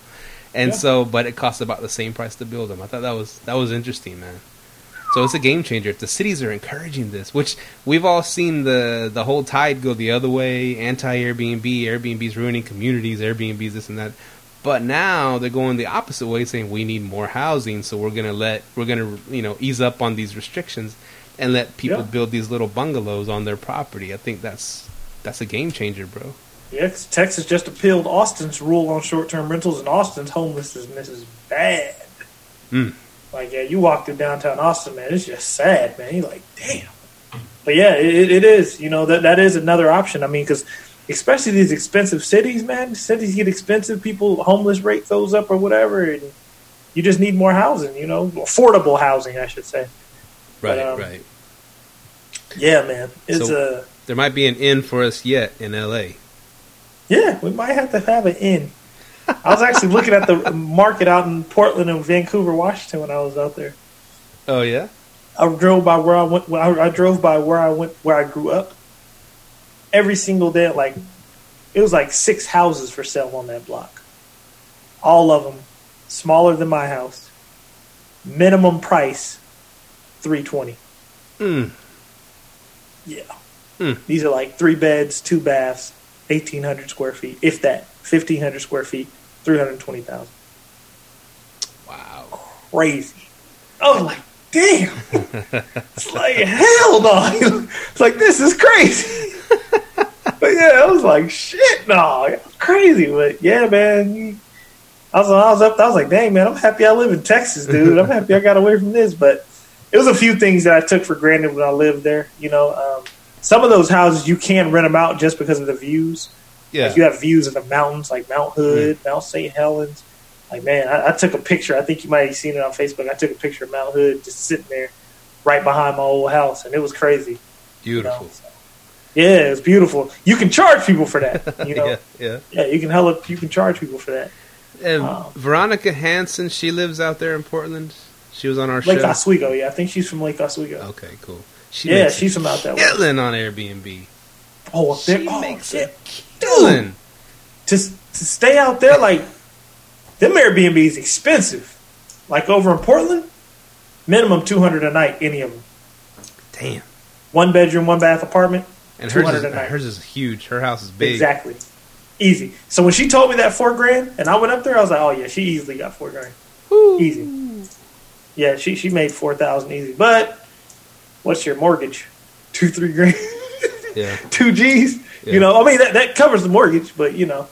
And Yeah. so, but it costs about the same price to build them. I thought that was that was interesting, man. So it's a game changer. If the cities are encouraging this, which we've all seen the the whole tide go the other way, anti Airbnb, Airbnb's ruining communities, Airbnb's this and that. But now they're going the opposite way, saying we need more housing, so we're gonna let we're gonna you know ease up on these restrictions and let people Yeah. build these little bungalows on their property. I think that's that's a game changer, bro. Yeah, Texas just appealed Austin's rule on short-term rentals, and Austin's homelessness is bad. Mm. Like, yeah, you walk through downtown Austin, man, it's just sad, man. You're like, damn. But yeah, it, it is. You know that that is another option. I mean, because especially these expensive cities, man, cities get expensive. People homeless rate goes up or whatever, and you just need more housing. You know, affordable housing, I should say. Right, um, right. Yeah, man, it's So- uh, There might be an inn for us yet in L.A. yeah, we might have to have an inn. I was actually looking at the market out in Portland and Vancouver, Washington when I was out there. Oh yeah. I drove by where I went. I drove by where I went, where I grew up. Every single day, like it was like six houses for sale on that block. All of them smaller than my house. Minimum price, three twenty. Mm. Yeah. Mm. These are like three beds, two baths, eighteen hundred square feet, if that, fifteen hundred square feet, three hundred twenty thousand. Wow. Crazy. Oh like, damn. it's like hell no. it's like this is crazy. but yeah, I was like, shit, no, crazy. But yeah, man, I was I was up. I was like, dang, man, I'm happy I live in Texas, dude. I'm happy I got away from this. But it was a few things that I took for granted when I lived there. You know, um, some of those houses you can rent them out just because of the views. Yeah. Like you have views of the mountains, like Mount Hood, Mount St. Helens. Like man, I, I took a picture. I think you might have seen it on Facebook. I took a picture of Mount Hood just sitting there, right behind my old house, and it was crazy. you know? Beautiful. So, yeah, it's beautiful. You can charge people for that. You know, yeah. Yeah. yeah, you can hella, you can charge people for that. And Oh. Veronica Hansen, she lives out there in Portland. She was on our show. Lake show. Oswego, yeah, I think she's from Lake Oswego. Okay, cool. She yeah, she's from out that way. killing on Airbnb. Oh, up there, She oh, makes a killing. to to stay out there, like them Airbnb is expensive. Like over in Portland, minimum two hundred a night. Any of them, Damn. one bedroom, one bath apartment. And hers is, 200 a night. hers is huge. Her house is big. Exactly, easy. So when she told me that four grand, and I went up there, I was like, oh yeah, she easily got four grand, easy. Yeah, she she made four thousand easy. But what's your mortgage? Two three grand, Yeah, two G's. Yeah. You know, I mean that that covers the mortgage, but you know,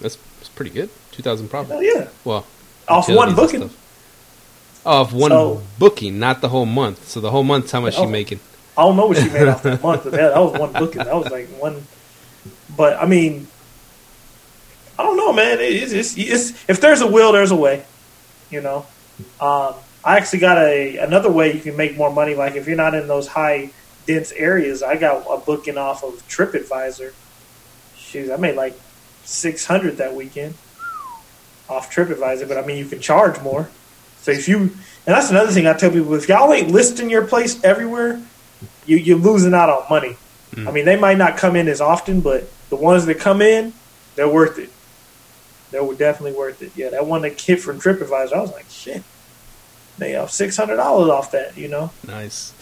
that's, that's pretty good. Two thousand hell probably. yeah, Well, off one booking. Off one So- booking, not the whole month. So the whole month, how much she Oh. making? I don't know what she made off the month, but that, that was one booking. That was like one. But I mean, I don't know, man. It's, it's, it's if there's a will, there's a way. You know, um, I actually got a another way you can make more money. Like if you're not in those high dense areas, I got a booking off of TripAdvisor. Shoot, I made like six hundred that weekend off TripAdvisor. But I mean, you can charge more. So if you, and that's another thing I tell people: if y'all ain't listing your place everywhere, you, you're losing out on money. I mean, they might not come in as often, but the ones that come in, they're worth it. They were definitely worth it. Yeah, that one that hit from TripAdvisor, I was like, shit, they off six hundred dollars off that. You know, Nice.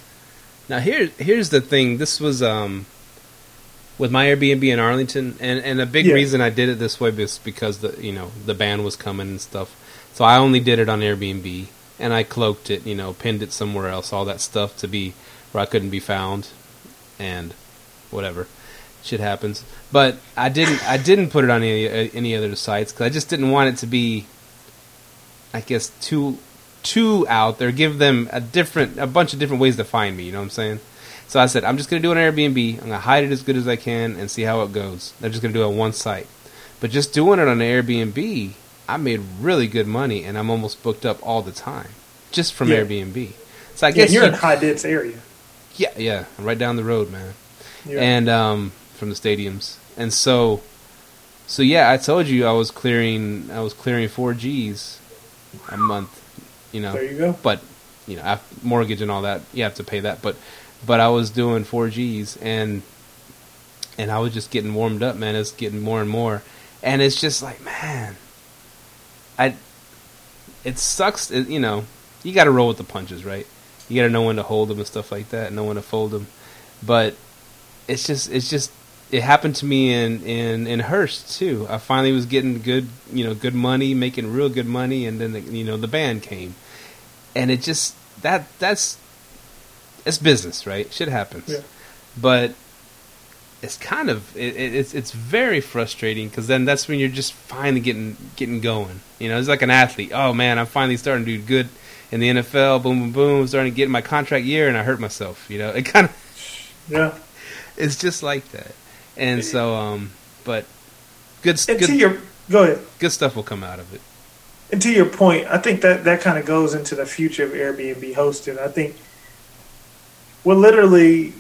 Now here, here's the thing. This was um, with my Airbnb in Arlington, and and a big Yeah. reason I did it this way was because the you know the band was coming and stuff. So I only did it on Airbnb, and I cloaked it, you know, pinned it somewhere else, all that stuff to be where I couldn't be found, and whatever shit happens. But I didn't I didn't put it on any any other sites because I just didn't want it to be, I guess, too too out there. Give them a different a bunch of different ways to find me. You know what I'm saying? So I said I'm just gonna do an Airbnb. I'm gonna hide it as good as I can and see how it goes. I'm just gonna do it on one site. But just doing it on Airbnb, I made really good money, and I'm almost booked up all the time just from Yeah. Airbnb. So I yeah, guess you're in a high dense area. yeah, yeah, right down the road, man Yeah. and um, from the stadiums. And so, so yeah, I told you I was clearing, I was clearing four Gs a month, you know. there you go. But you know, mortgage and all that, you have to pay that. But, but I was doing four Gs, and and I was just getting warmed up, man. It's getting more and more, and it's just like, man, I. It sucks, it, you know. You got to roll with the punches, right? You got to know when to hold them and stuff like that, and know when to fold them. But it's just it's just it happened to me in in in Hurst too. I finally was getting good you know good money, making real good money, and then the, you know the band came, and it just that that's it's business, right? Shit happens, Yeah. but it's kind of it, it, it's it's very frustrating because then that's when you're just finally getting getting going. You know, it's like an athlete. Oh man, I'm finally starting to do good in the NFL. Boom, boom, boom. Starting to get in my contract year, and I hurt myself. You know, it kind of Yeah. it's just like that. And so, um, but good, And good, your go ahead. good stuff will come out of it. And to your point, I think that that kind of goes into the future of Airbnb hosting. I think we're literally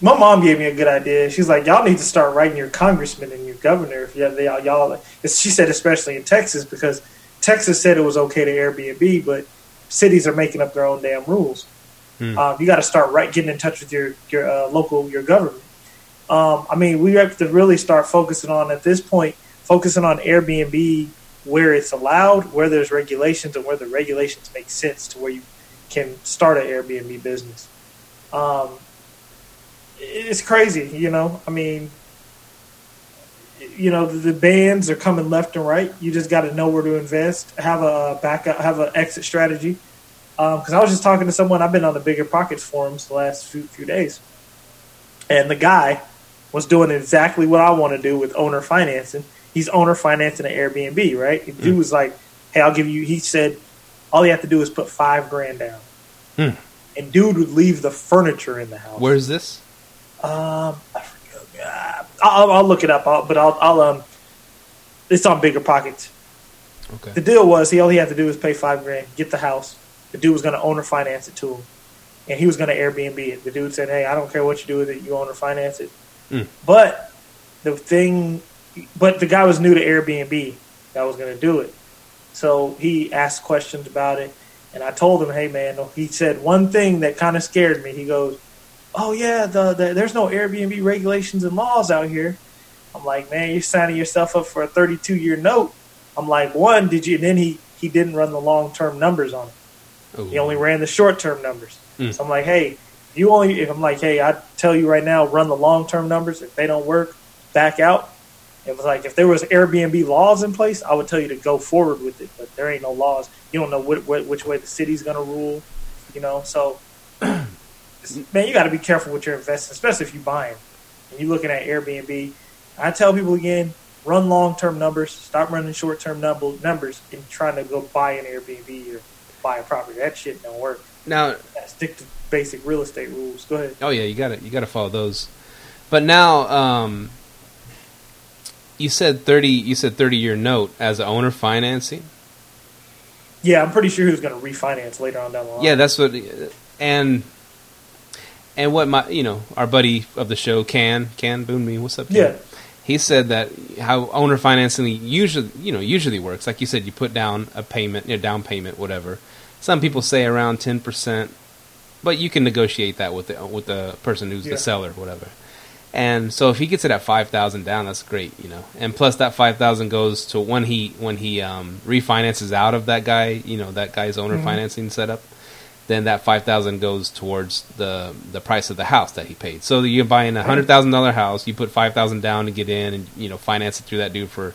my mom gave me a good idea. She's like, y'all need to start writing your congressman and your governor. If y'all, y'all, y'all she said, especially in Texas, because Texas said it was okay to Airbnb, but cities are making up their own damn rules. Hmm. Um, you got to start right getting in touch with your your uh, local your government. Um, I mean, we have to really start focusing on at this point, focusing on Airbnb where it's allowed, where there's regulations, and where the regulations make sense to where you can start an Airbnb business. Um, it's crazy, you know. I mean, you know, the, the bans are coming left and right. You just got to know where to invest, have a backup, have an exit strategy. Because um, I was just talking to someone. I've been on the Bigger Pockets forums the last few, few days, and the guy was doing exactly what I want to do with owner financing. He's owner financing an Airbnb, right? The dude was like, "Hey, I'll give you." He said, "All you have to do is put five grand down." Mm. And dude would leave the furniture in the house. Where's this? Um, I'll, I'll, look it up, I'll, but I'll, I'll um, it's on bigger pockets. Okay. The deal was he all he had to do was pay five grand, get the house. The dude was going to owner finance it to him, and he was going to Airbnb it. The dude said, "Hey, I don't care what you do with it, you owner finance it." Mm. But the thing, but the guy was new to Airbnb that was going to do it, so he asked questions about it, and I told him, "Hey, man," he said one thing that kind of scared me. He goes oh yeah, the, the there's no Airbnb regulations and laws out here. I'm like, man, you're signing yourself up for a 32 year note. I'm like, one, did you? And then he he didn't run the long term numbers on it. Ooh. He only ran the short term numbers. Mm. So I'm like, hey, you only. If I'm like, hey, I tell you right now, run the long term numbers. If they don't work, back out. It was like if there was Airbnb laws in place, I would tell you to go forward with it. But there ain't no laws. You don't know what, what, which way the city's going to rule. You know, so man, you got to be careful with your investments, especially if you're buying and you're looking at Airbnb. I tell people again, run long term numbers, stop running short term numbers, and trying to go buy an Airbnb or buy a property. That shit don't work. Now, stick to basic real estate rules. Go ahead. Oh yeah, you got to you got to follow those. But now, um, you said thirty. You said thirty year note as owner financing. Yeah, I'm pretty sure he was going to refinance later on down the line. Yeah, that's what. And and what my you know our buddy of the show can can boon me what's up Ken? yeah he said that how owner financing usually you know usually works like you said you put down a payment you know, down payment whatever some people say around 10% but you can negotiate that with the with the person who's yeah. the seller whatever and so if he gets it at 5000 down that's great you know and plus that 5000 goes to when he when he um, refinances out of that guy you know that guy's owner mm-hmm. financing setup then that five thousand goes towards the the price of the house that he paid. So you're buying a hundred thousand dollar house, you put five thousand down to get in, and you know finance it through that dude for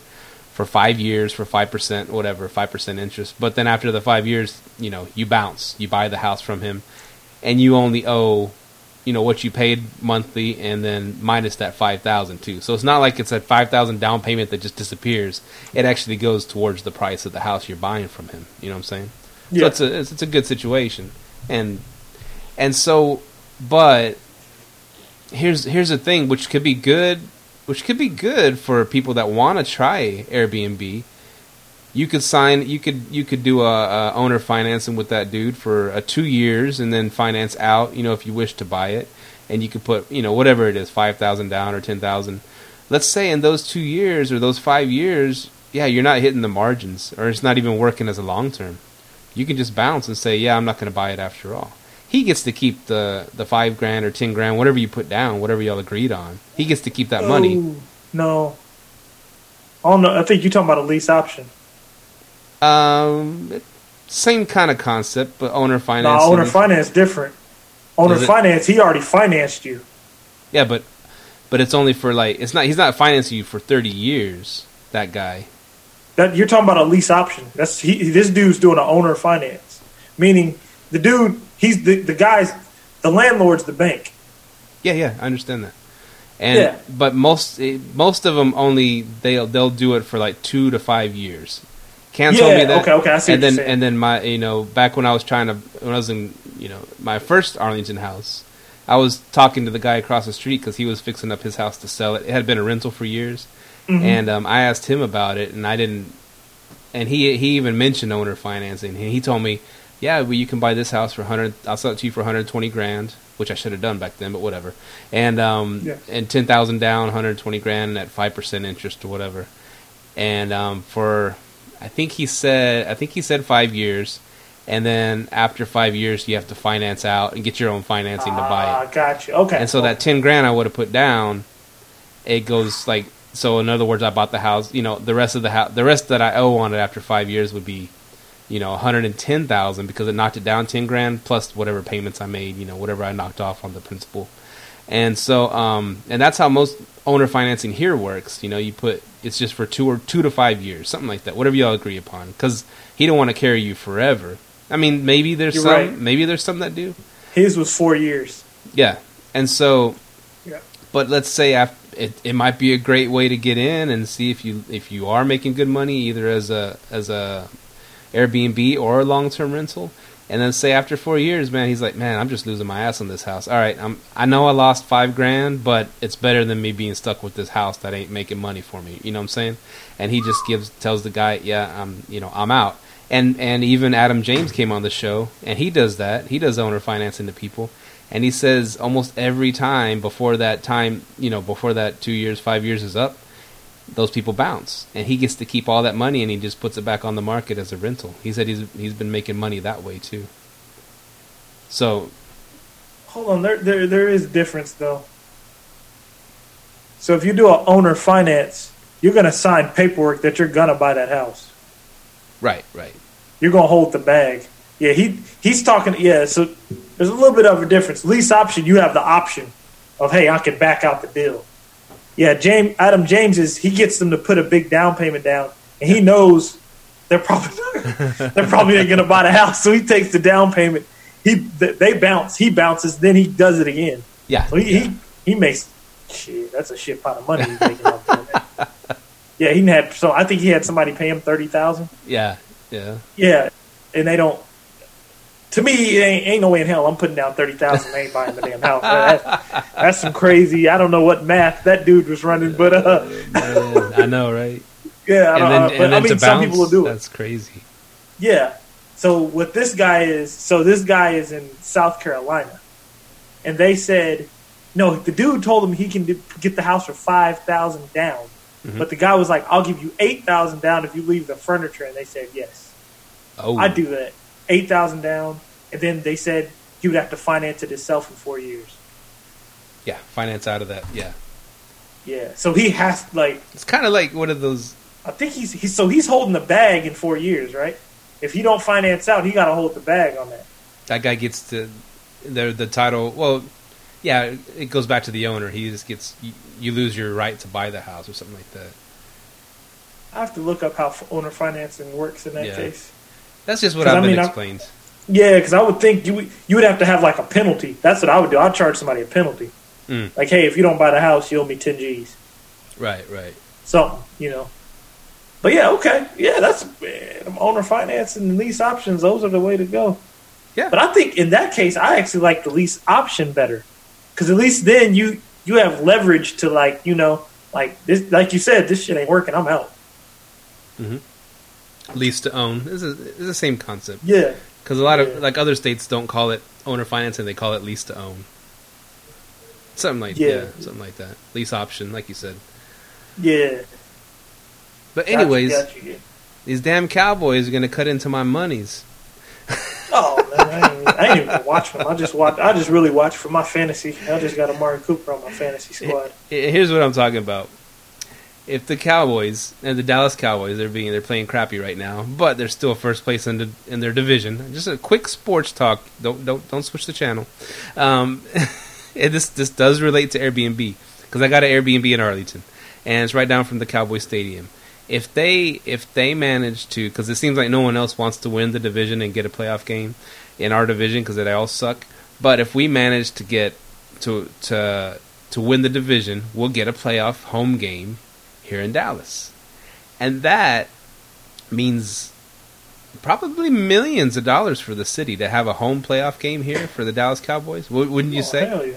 for five years for five percent, whatever, five percent interest. But then after the five years, you know you bounce, you buy the house from him, and you only owe you know what you paid monthly and then minus that 5000 too so it's not like it's a 5000 down payment that just disappears it actually goes towards the price of the house you're buying from him you know what i'm saying yeah. So it's a it's, it's a good situation, and and so, but here's here's the thing, which could be good, which could be good for people that want to try Airbnb. You could sign, you could you could do a, a owner financing with that dude for a two years, and then finance out. You know, if you wish to buy it, and you could put you know whatever it is, five thousand down or ten thousand. Let's say in those two years or those five years, yeah, you're not hitting the margins, or it's not even working as a long term you can just bounce and say, "Yeah, I'm not going to buy it after all." He gets to keep the the five grand or ten grand, whatever you put down, whatever y'all agreed on. He gets to keep that money. Oh, no. Oh no, I think you're talking about a lease option. Um, same kind of concept, but owner finance. No, owner finance different. Owner finance, he already financed you. Yeah, but but it's only for like it's not. He's not financing you for thirty years. That guy. That you're talking about a lease option. That's he, this dude's doing an owner finance, meaning the dude he's the the guy's the landlord's the bank. Yeah, yeah, I understand that. And yeah. but most eh, most of them only they'll they'll do it for like two to five years. Can't yeah, me that. Okay, okay, I see. And then and then my you know back when I was trying to when I was in you know my first Arlington house, I was talking to the guy across the street because he was fixing up his house to sell it. It had been a rental for years, Mm-hmm. And um, I asked him about it, and I didn't. And he he even mentioned owner financing, and he told me yeah, well, you can buy this house for 100. I'll sell it to you for 120 grand, which I should have done back then, but whatever. And um, Yeah. and 10,000 down, 120 grand at five percent interest or whatever. And um, for, I think he said, I think he said five years. And then after five years, you have to finance out and get your own financing to buy it. Ah, gotcha. Okay. And so that ten grand I would have put down, it goes like so. In other words, I bought the house. You know, the rest of the house, the rest that I owe on it after five years would be, you know, one hundred and ten thousand because it knocked it down ten grand plus whatever payments I made. You know, whatever I knocked off on the principal. And so, um, and that's how most owner financing here works. You know, you put it's just for two or two to five years, something like that, whatever y'all agree upon, because he don't want to carry you forever. I mean, maybe there's You're some, right. maybe there's some that do. His was four years. Yeah, and so, Yeah. but let's say af it, it might be a great way to get in and see if you if you are making good money either as a as a Airbnb or a long term rental. And then say after four years, man, he's like, man, I'm just losing my ass on this house. All right, I'm I know I lost five grand, but it's better than me being stuck with this house that ain't making money for me. You know what I'm saying? And he just gives tells the guy, yeah, I'm you know I'm out. And and even Adam James came on the show, and he does that. He does owner financing to people, and he says almost every time before that time, you know, before that two years, five years is up, those people bounce, and he gets to keep all that money, and he just puts it back on the market as a rental. He said he's he's been making money that way too. So Hold on, there there there is a difference though. So if you do a owner finance, you're gonna sign paperwork that you're gonna buy that house. right, right, You're gonna hold the bag. Yeah, he he's talking. Yeah, so there's a little bit of a difference. Lease option, you have the option of hey, I can back out the deal. Yeah, James Adam James is he gets them to put a big down payment down, and he knows they're probably they're probably not gonna buy the house, so he takes the down payment. He they bounce, he bounces, then he does it again. yeah, So he, yeah. he, he makes shit. That's a shit pot of money he's making off doing that. Yeah, he had so I think he had somebody pay him thirty thousand. yeah, yeah. Yeah, and they don't. To me, it ain't, ain't no way in hell I'm putting down thirty thousand. Ain't buying the damn house. That's, that's some crazy. I don't know what math that dude was running, but uh, Man, I know, right? yeah, I And don't, then, uh, and but then I mean, to some people will do it. That's crazy. Yeah. So what this guy is, so this guy is in South Carolina, and they said, no, the dude told him he can do, get the house for five thousand down, Mhm. but the guy was like, I'll give you eight thousand down if you leave the furniture, and they said yes, Oh, I'd do that, eight thousand down, and then they said he would have to finance it himself in four years. yeah. Finance out of that. Yeah, Yeah. So he has like, it's kind of like one of those. I think he's, he's so he's holding the bag in four years, right? If he don't finance out, he got to hold the bag on that. that guy gets to the the title. Well, yeah, it goes back to the owner. He just gets you, you lose your right to buy the house or something like that. I have to look up how owner financing works in that Yeah. case. That's just what I've I been mean, I- explained. Yeah, because I would think you would, you would have to have like a penalty. That's what I would do. I'd charge somebody a penalty. Mm. Like, hey, if you don't buy the house, you owe me ten G's. Right, right. Something, you know. But yeah, okay, yeah, that's man, owner finance and lease options. Those are the way to go. Yeah. But I think in that case, I actually like the lease option better because at least then you you have leverage to like you know like this like you said this shit ain't working. I'm out. Lease to own is it's the same concept Yeah, because a lot Yeah. of like other states don't call it owner financing; they call it lease to own. Something like Yeah. yeah, something like that. Lease option, like you said. yeah. But anyways, gotcha, yeah. these damn Cowboys are gonna cut into my monies. Oh man, I ain't, I ain't even watch them. I just watch. I just really watch for my fantasy. I just got Amari Cooper on my fantasy squad. Here's what I'm talking about. If the Cowboys and the Dallas Cowboys, they're being they're playing crappy right now, but they're still first place in the, in their division. Just a quick sports talk. Don't don't don't switch the channel. Um, this this does relate to Airbnb because I got an Airbnb in Arlington, and it's right down from the Cowboy Stadium. If they if they manage to, because it seems like no one else wants to win the division and get a playoff game in our division because they all suck. But if we manage to get to to to win the division, we'll get a playoff home game here in Dallas, and that means probably millions of dollars for the city to have a home playoff game here for the Dallas Cowboys. Wouldn't you Oh, say? Hell yeah.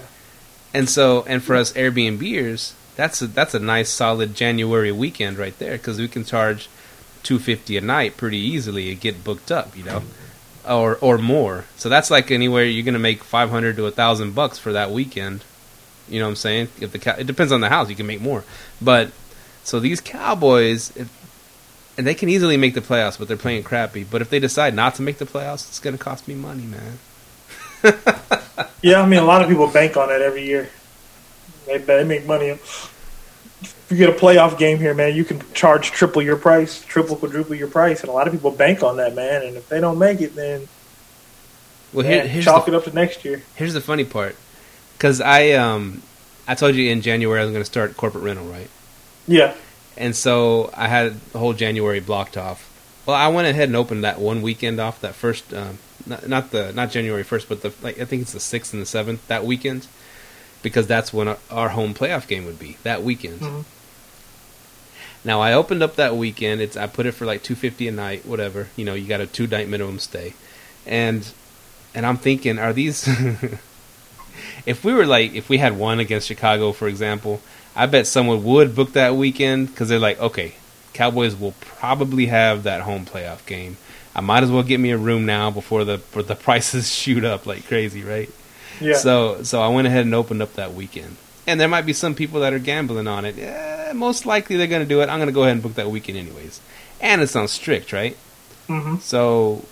And so, and for us Airbnbers, that's a, that's a nice solid January weekend right there because we can charge two fifty a night pretty easily and get booked up, you know. or or more. So that's like anywhere you're gonna make five hundred to a thousand bucks for that weekend. You know what I'm saying? If the it depends on the house, you can make more. But so these Cowboys, if, and they can easily make the playoffs, but they're playing crappy. But if they decide not to make the playoffs, it's gonna cost me money, man. yeah, I mean, a lot of people bank on that every year. They they make money. If you get a playoff game here, man, you can charge triple your price, triple, quadruple your price, and a lot of people bank on that, man. And if they don't make it, then well, here, here's chalk the, it up to next year. Here's the funny part, because I um I told you in January I was going to start corporate rental, right? Yeah. And so I had the whole January blocked off. Well, I went ahead and opened that one weekend off. That first, um, not, not the not January first, but the like I think it's the sixth and the seventh that weekend, because that's when our, our home playoff game would be that weekend. Mm-hmm. Now I opened up that weekend. It's I put it for like two fifty a night, whatever. You know, you got a two night minimum stay, and and I'm thinking, are these? if we were like, if we had one against Chicago, for example, I bet someone would book that weekend because they're like, okay, Cowboys will probably have that home playoff game. I might as well get me a room now before the before the prices shoot up like crazy, right? Yeah. So so I went ahead and opened up that weekend. And there might be some people that are gambling on it. Yeah, most likely they're going to do it. I'm going to go ahead and book that weekend anyways. And it's on strict, right? Mm-hmm. So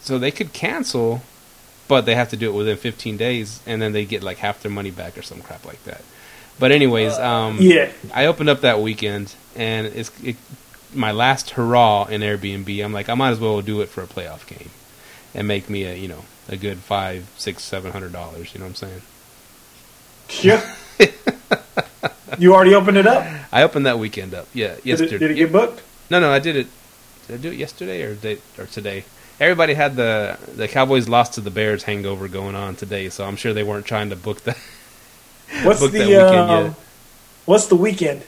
so they could cancel, but they have to do it within 15 days, and then they get like half their money back or some crap like that. But anyways, um, Yeah. I opened up that weekend, and it's it, my last hurrah in Airbnb. I'm like, I might as well do it for a playoff game, and make me a you know a good five, six, seven hundred dollars. You know what I'm saying? Yeah. you already opened it up. I opened that weekend up. Yeah, Did yesterday. it, did it get booked? No, no, I did it. Did I do it yesterday or day, or today? Everybody had the the Cowboys lost to the Bears hangover going on today, so I'm sure they weren't trying to book that. What's the weekend um, yet. What's the weekend?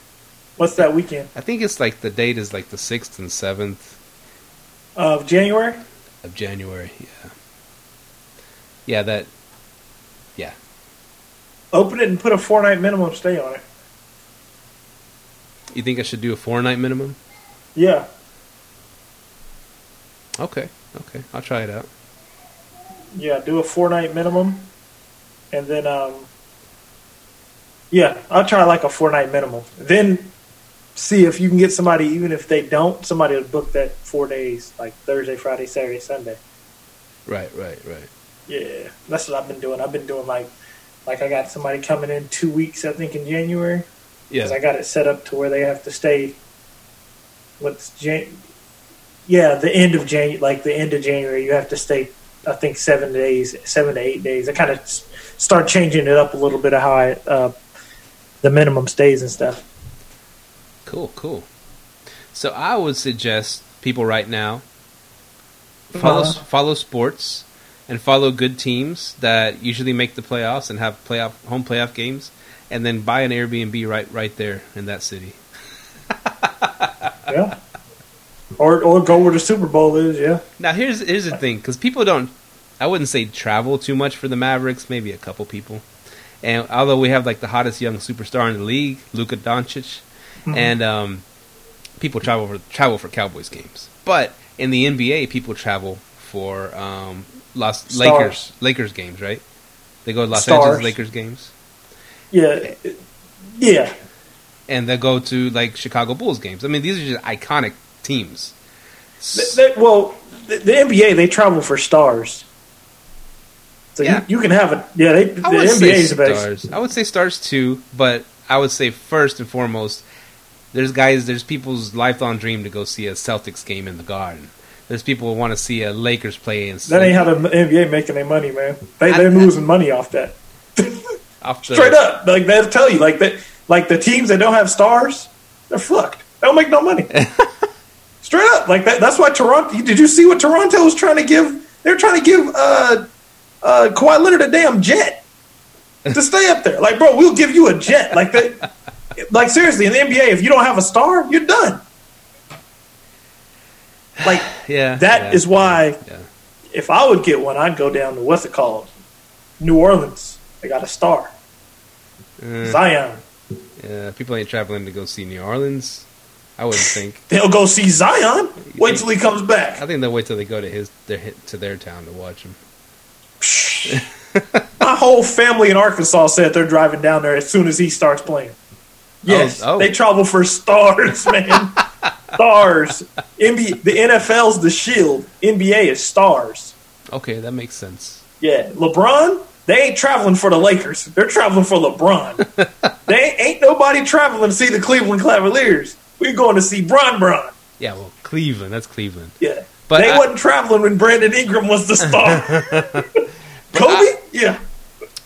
What's that weekend I think it's like the date is like the sixth and seventh of January? of January. Yeah, yeah, that. Yeah, Open it and put a four night minimum stay on it. you think I should do a four night minimum? Yeah. Okay, okay, I'll try it out. Yeah, do a four night minimum, and then um, yeah, I'll try like a four night minimum. Then see if you can get somebody, even if they don't, somebody to book that four days, like Thursday, Friday, Saturday, Sunday. Right, right, right. Yeah, that's what I've been doing. I've been doing like, like I got somebody coming in two weeks, I think in January, Yeah, I got it set up to where they have to stay. What's Jan? Yeah, the end of Jan, like the end of January, you have to stay. I think seven days, seven to eight days. I kind of start changing it up a little bit of how I, uh, the minimum stays and stuff. cool, cool. So I would suggest people right now follow Uh-huh. follow sports and follow good teams that usually make the playoffs and have playoff home playoff games, and then buy an Airbnb right right there in that city. Yeah. Or or go where the Super Bowl is. Yeah. Now here's here's the thing, because people don't. I wouldn't say travel too much for the Mavericks. Maybe a couple people. And although we have like the hottest young superstar in the league, Luka Doncic, and um, people travel for travel for Cowboys games. But in the NBA, people travel for um, Los Stars. Lakers Lakers games, right? They go to Los Stars. Angeles Lakers games, Yeah. Yeah. and they go to like Chicago Bulls games. I mean, these are just iconic teams. Th- th- well, the, the NBA they travel for stars. So Yeah. you, you can have it. Yeah, they, the I would NBA say is stars. I would say stars too, but I would say first and foremost, there's guys, there's people's lifelong dream to go see a Celtics game in the Garden. There's people who want to see a Lakers play in That ain't how the NBA making their money, man. They I- they're losing money off that. off the, Straight up, like they'll tell you, like that, like the teams that don't have stars, they're fucked. They don't make no money. Straight up, like that. That's why Toronto. Did you see what Toronto was trying to give? They're trying to give uh, uh, Kawhi Leonard a damn jet to stay up there. Like, bro, we'll give you a jet. Like that. Like seriously, in the NBA, if you don't have a star, you're done. Like Yeah, that is yeah, why Yeah. if I would get one, I'd go down to what's it called, New Orleans. They got a star, Uh, Zion. yeah, people ain't traveling to go see New Orleans. I wouldn't think. They'll go see Zion. Wait till he comes back. I think they'll wait till they go to his their to their town to watch him. My whole family in Arkansas said they're driving down there as soon as he starts playing. Yes, oh. oh. they travel for stars, man. stars. NBA, the NFL's the shield. NBA is stars. Okay, that makes sense. Yeah, LeBron. They ain't traveling for the Lakers. They're traveling for LeBron. they ain't, ain't nobody traveling to see the Cleveland Cavaliers. We're going to see Bron Bron. Yeah, well, Cleveland. That's Cleveland. Yeah, But they I- wasn't traveling when Brandon Ingram was the star. Kobe. yeah.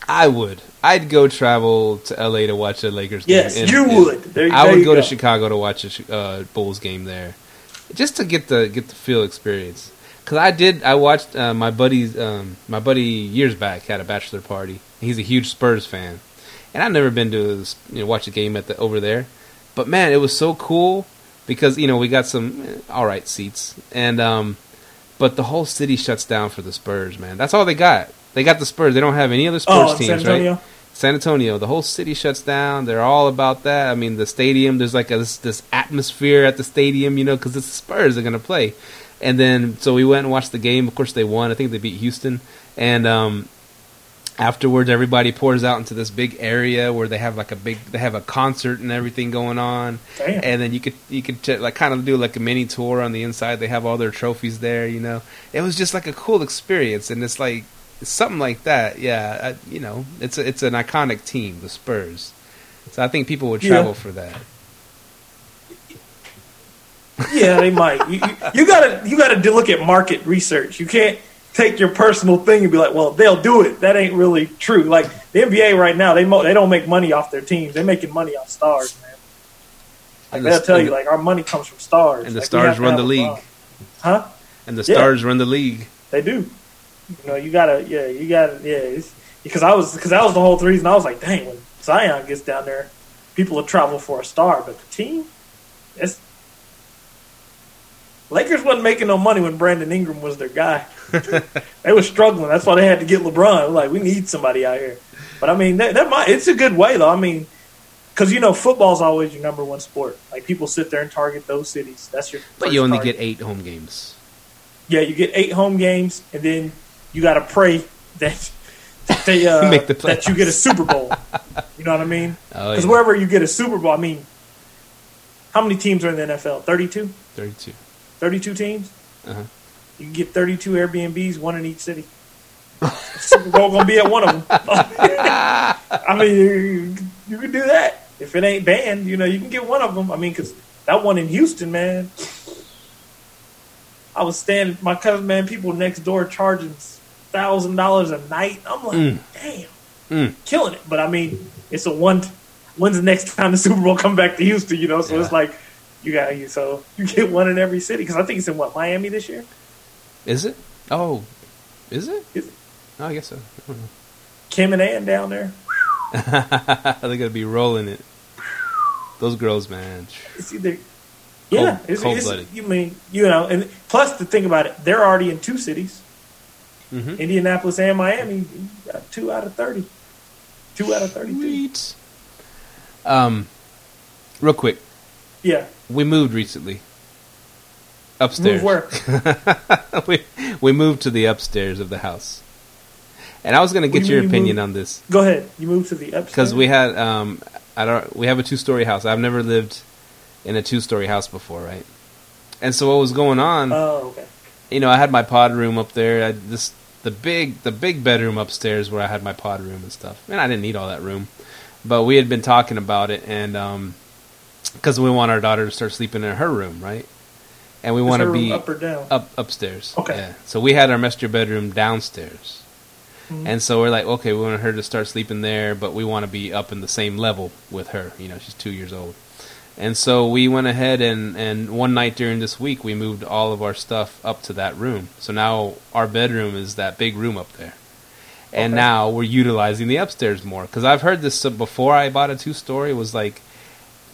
I would. I'd go travel to LA to watch a Lakers game. Yes, And- you and would. There- I there would you go, to. Chicago to watch a uh, Bulls game there, just to get the get the feel experience. Because I did. I watched uh, my buddy's um, my buddy years back had a bachelor party. He's a huge Spurs fan, and I've never been to you know watch a game at the over there. But man, it was so cool because you know we got some eh, all right seats, and um, but the whole city shuts down for the Spurs. Man, that's all they got. They got the Spurs. They don't have any other sports Oh, teams, San Antonio. right? San Antonio, the whole city shuts down. They're all about that. I mean, the stadium, there's like a, this, this atmosphere at the stadium, you know, because it's the Spurs They're going to play. And then, so we went and watched the game. Of course, they won. I think they beat Houston. And um, afterwards, everybody pours out into this big area where they have like a big, they have a concert and everything going on. Damn. And then you could you could ch- like kind of do like a mini tour on the inside. They have all their trophies there. You know, it was just like a cool experience, and it's like something like that. Yeah, I, you know, it's a, it's an iconic team, the Spurs. So I think people would Yeah. travel for that. Yeah, they might. You, you, you gotta you gotta look at market research. You can't take your personal thing and be like, well, they'll do it. That ain't really true. Like the NBA right now, they mo- they don't make money off their teams. They're making money off stars, man. Like the- they'll tell you, the- like our money comes from stars. and the Like, stars run the league. huh? And the Yeah. stars run the league. They do. You know, you gotta, yeah, you gotta, yeah. Because I was, because that was the whole reason. I was like, dang, when Zion gets down there, people will travel for a star, but the team, it's Lakers wasn't making no money when Brandon Ingram was their guy. They were struggling. That's why they had to get LeBron. Like, we need somebody out here. But I mean, that, that might, it's a good way though. I mean, because you know, football's always your number one sport. Like people sit there and target those cities. That's your. But you only target. get eight home games. Yeah, you get eight home games, and then you got to pray that that they uh, Make the that you get a Super Bowl. you know what I mean? Oh, Because yeah. wherever you get a Super Bowl, I mean, how many teams are in the NFL? 32? 32. 32 teams. Uh-huh. You can get thirty-two Airbnbs, one in each city. Super Bowl gonna be at one of them. I mean, you, you can do that if it ain't banned. You know, you can get one of them. I mean, because that one in Houston, man. I was standing, my cousin, man. People next door charging thousand dollars a night. I'm like, Mm. damn, Mm. killing it. But I mean, it's a one. When's the next time the Super Bowl come back to Houston? You know, so it's like you got to you. So you get one in every city because I think it's in what Miami this year. Is it? Oh, is it? Is it? Oh, I guess so. I don't know. Kim and Ann down there. They're gonna be rolling it. Those girls, man. It's either yeah, it's, it's, cold-blooded. you mean you know, and plus to think about it, they're already in two cities, Mm-hmm. Indianapolis and Miami. Two out of thirty. Two out of thirty-two. Sweet. Um, real quick, Yeah, we moved recently. Upstairs. move where? we we moved to the upstairs of the house, and I was gonna get you your you opinion moved? on this Go ahead. You moved to the upstairs because we had um I don't we have a two story house. I've never lived in a two story house before, right? And so what was going on? Oh, okay. you know, I had my pod room up there. I, this the big the big bedroom upstairs where I had my pod room and stuff. And I didn't need all that room, but we had been talking about it, and um, because we want our daughter to start sleeping in her room, right? And we want to be up or down. up upstairs. Okay. Yeah. So we had our master bedroom downstairs. Mhm. And so we're like, okay, we want her to start sleeping there, but we want to be up in the same level with her. You know, she's two years old. And so we went ahead and, and one night during this week, we moved all of our stuff up to that room. So now our bedroom is that big room up there. And Okay. now we're utilizing the upstairs more. Because I've heard this uh, before I bought a two story, was like,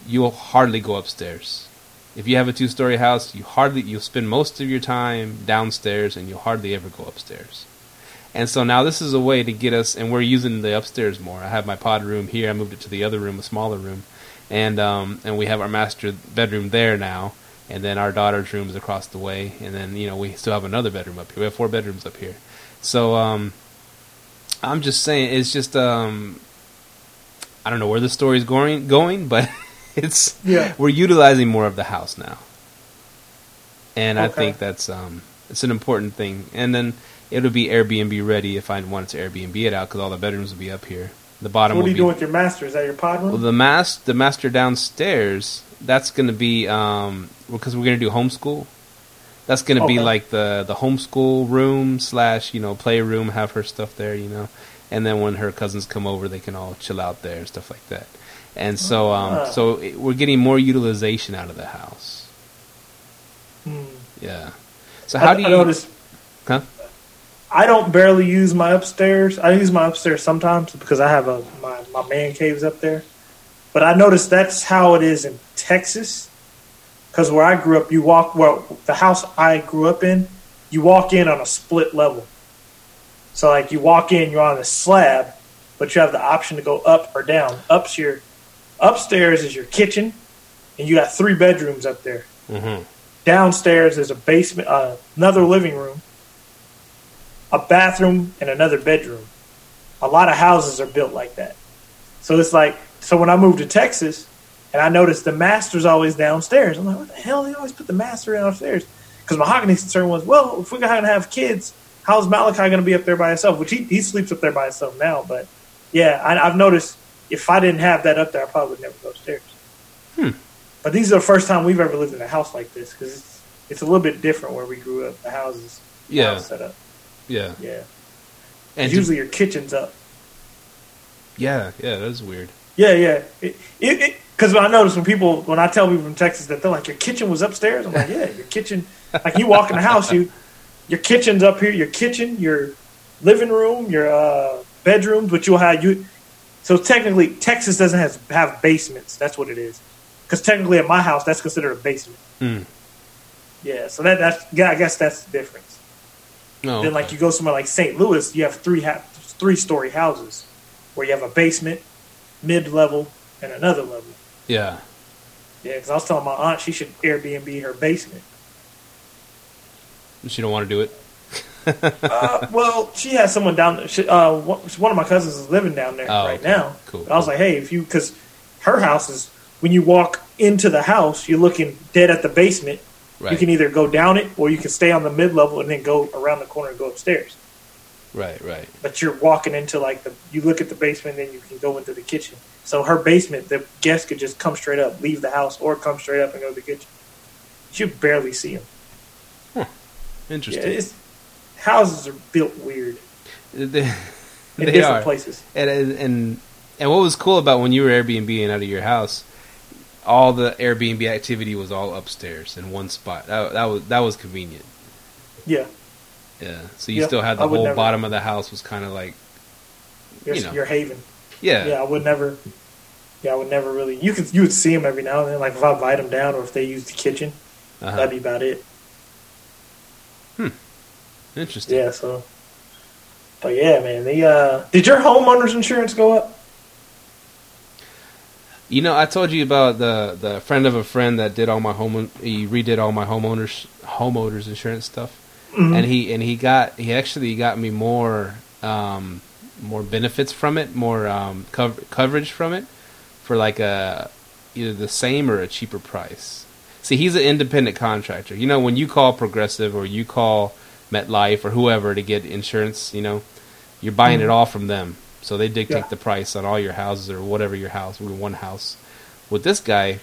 you'll hardly go upstairs. If you have a two story house, you hardly, you'll spend most of your time downstairs and you'll hardly ever go upstairs. And so now this is a way to get us, and we're using the upstairs more. I have my pod room here. I moved it to the other room, a smaller room, and um, and we have our master bedroom there now. And then our daughter's room is across the way, and then you know we still have another bedroom up here. We have four bedrooms up here. So um, I'm just saying, it's just um, I don't know where the story's going, going, but it's Yeah. we're utilizing more of the house now, and I think that's um, it's an important thing. And then it'll be Airbnb ready if I wanted to Airbnb it out because all the bedrooms will be up here. The bottom what will are you be doing with your master? Is that your pod room? well, the mas the master downstairs. That's going to be um because we're going to do homeschool. That's going to be like the the homeschool room slash you know playroom. Have her stuff there, you know, and then when her cousins come over, they can all chill out there and stuff like that. And so um Ah. so it, we're getting more utilization out of the house. Hmm. Yeah. So how I, do I you? notice Huh? I don't barely use my upstairs. I use my upstairs sometimes because I have a my, my man caves up there. But I noticed that's how it is in Texas. Because where I grew up, you walk well the house I grew up in, you walk in on a split level. So like you walk in, you're on a slab, but you have the option to go up or down. Up's your upstairs is your kitchen, and you got three bedrooms up there Mhm. downstairs is a basement, uh, another living room, a bathroom, and another bedroom. A lot of houses are built like that. So it's like, so when I moved to Texas, and I noticed the master's always downstairs, I'm like, what the hell? They always put the master downstairs. Because Mahogany's concern was, well, if we're going to have kids, how's Malachi going to be up there by himself? Which he, he sleeps up there by himself now. But yeah, I, I've noticed if I didn't have that up there, I probably would never go upstairs. Hmm. But these are the first time we've ever lived in a house like this because it's, it's a little bit different where we grew up. The houses, Yeah. house set up, Yeah. yeah. And to- usually your kitchen's up. yeah, yeah, that's weird. Yeah, yeah. Because I notice when people, when I tell people from Texas that they're like, your kitchen was upstairs. I'm like, yeah, your kitchen. Like you walk in the house, you, your kitchen's up here. Your kitchen, your living room, your uh, bedrooms, but you'll have you. So technically, Texas doesn't have have basements. That's what it is. Because technically, at my house, that's considered a basement. Hmm. Yeah. So that that's yeah, I guess that's the difference. No. Then like you go somewhere like St. Louis, you have three ha- three story houses where you have a basement, mid level, and another level. yeah. Yeah, because I was telling my aunt she should Airbnb her basement. She don't want to do it. Uh, well, she has someone down there. She, uh, one of my cousins is living down there Oh, right okay. now. Cool, I was like, hey, if you because her house is when you walk into the house, you're looking dead at the basement. Right. You can either go down it or you can stay on the mid level and then go around the corner and go upstairs. Right. Right. but you're walking into like the you look at the basement then you can go into the kitchen so her basement the guests could just come straight up leave the house or come straight up and go to the kitchen you barely see them yeah, Interesting. it's, houses are built weird they in they different are. places And, and and what was cool about when you were Airbnb and out of your house, all the Airbnb activity was all upstairs in one spot. That, that was that was convenient. yeah Yeah. So you Yeah, still had the whole never- bottom of the house was kind of like your, You know. your haven yeah. yeah i would never yeah i would never really you could you would see them every now and then like if i invite them down or if they use the kitchen Uh-huh. that'd be about it Interesting. yeah so but yeah man the uh did your homeowner's insurance go up You know, I told you about the the friend of a friend that did all my home. He redid all my homeowners homeowners insurance stuff, Mhm. and he and he got he actually got me more um, more benefits from it, more um, cov- coverage from it, for like a either the same or a cheaper price. See, he's an independent contractor. You know, when you call Progressive or you call MetLife or whoever to get insurance, you know, you're buying it all from them. So they dictate Yeah. the price on all your houses or whatever your house, one house. With this guy,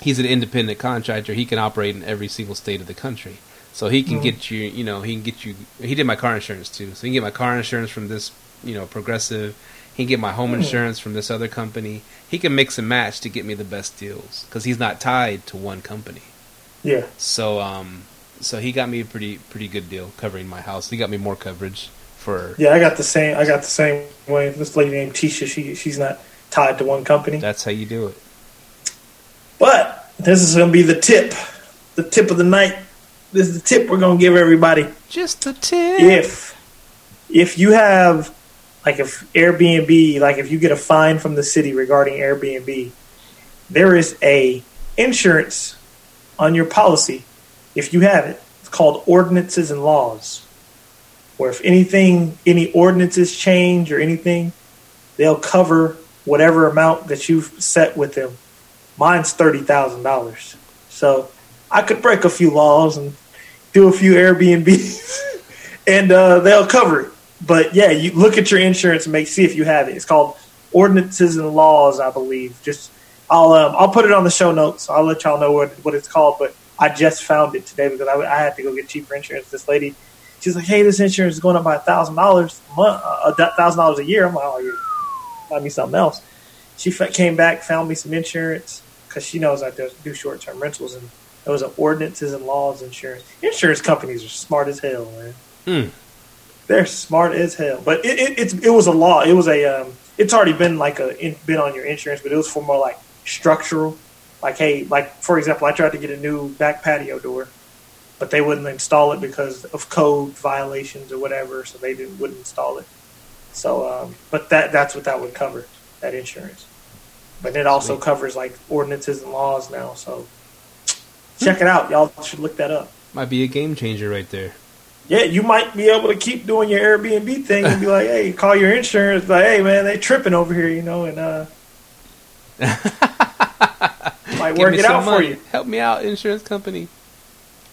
he's an independent contractor. He can operate in every single state of the country. So he can Mhm. get you, you know, he can get you. He did my car insurance too. So he can get my car insurance from this, you know, Progressive. He can get my home Hmm. insurance from this other company. He can mix and match to get me the best deals because he's not tied to one company. yeah So, um, so he got me a pretty pretty good deal covering my house. He got me more coverage for. Yeah, I got the same. I got the same way. This lady named Tisha. She she's not tied to one company. That's how you do it. But this is going to be the tip, the tip of the night. This is the tip we're going to give everybody. Just the tip. If if you have like if Airbnb, like if you get a fine from the city regarding Airbnb, there is a insurance on your policy if you have it. It's called ordinances and laws. Where if anything, any ordinances change or anything, they'll cover whatever amount that you've set with them. Mine's thirty thousand dollars, so I could break a few laws and do a few Airbnbs, and uh, they'll cover it. But yeah, you look at your insurance and make see if you have it. It's called ordinances and laws, I believe. Just I'll um, I'll put it on the show notes. I'll let y'all know what what it's called. But I just found it today because I, I had to go get cheaper insurance. This lady, she's like, "Hey, this insurance is going up by a thousand dollars a month, a thousand dollars a year." I'm like, "Oh, you find me something else." She f- came back, found me some insurance because she knows I do, do short term rentals, and it was an ordinances and laws insurance. Insurance companies are smart as hell, man. Hmm. They're smart as hell. But it, it, it's it was a law. It was a um, it's already been like a in, been on your insurance, but it was for more like structural. Like hey, like for example, I tried to get a new back patio door, but they wouldn't install it because of code violations or whatever, so they didn't wouldn't install it. So, um, but that that's what that would cover that insurance. But it also Sweet. covers like ordinances and laws now. So check it out. Y'all should look that up. Might be a game changer right there. Yeah, you might be able to keep doing your Airbnb thing and be like, hey, call your insurance, like, hey man, they tripping over here, you know, and uh might work it out for you. Help me out, insurance company.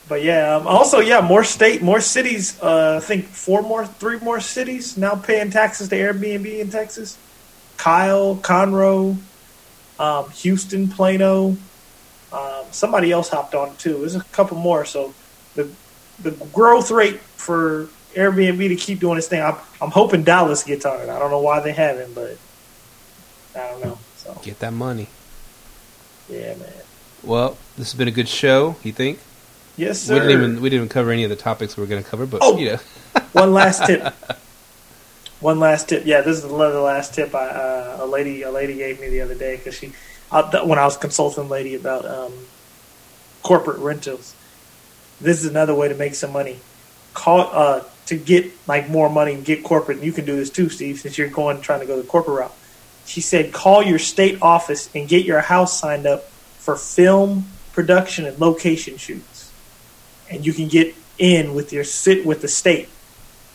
But yeah, um, also yeah, more state, more cities. Uh, I think four more, three more cities now paying taxes to Airbnb in Texas. Kyle, Conroe, um, Houston, Plano. Um, somebody else hopped on too. There's a couple more. So the the growth rate for Airbnb to keep doing its thing. I'm, I'm hoping Dallas gets on it. I don't know why they haven't, but I don't know. So Get that money. Yeah, man. Well, this has been a good show. You think? Yes, sir. We didn't even we didn't even cover any of the topics we were going to cover, but Oh. you know, One last tip. One last tip. Yeah, this is the last tip. I, uh, a lady, a lady gave me the other day because she, I, when I was consulting a lady about um, corporate rentals. This is another way to make some money. Call uh, to get like more money and get corporate. And you can do this too, Steve, since you're going trying to go the corporate route. She said, call your state office and get your house signed up for film production and location shoots, and you can get in with your sit with the state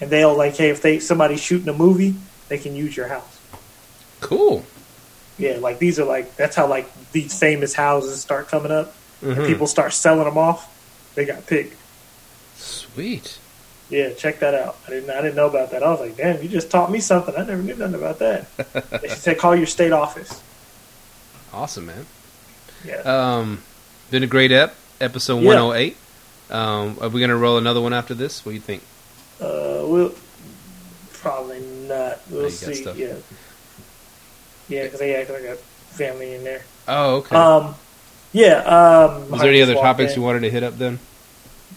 and they'll like, hey, if they somebody's shooting a movie, they can use your house. cool. Yeah, like these are like that's how like these famous houses start coming up, and Mhm. people start selling them off. They got picked. Sweet. Yeah, check that out. I didn't I didn't know about that. I was like, damn, you just taught me something. I never knew nothing about that. they should say call your state office. Awesome, man. Yeah. Um, been a great ep. Episode Yeah. one hundred eight. Um, are we gonna roll another one after this? What do you think? Uh, we'll probably not. We'll you see. Yeah. Yeah, because they act like a family in there. Oh, okay. Um, yeah. Um, Was there any other topics in. you wanted to hit up then?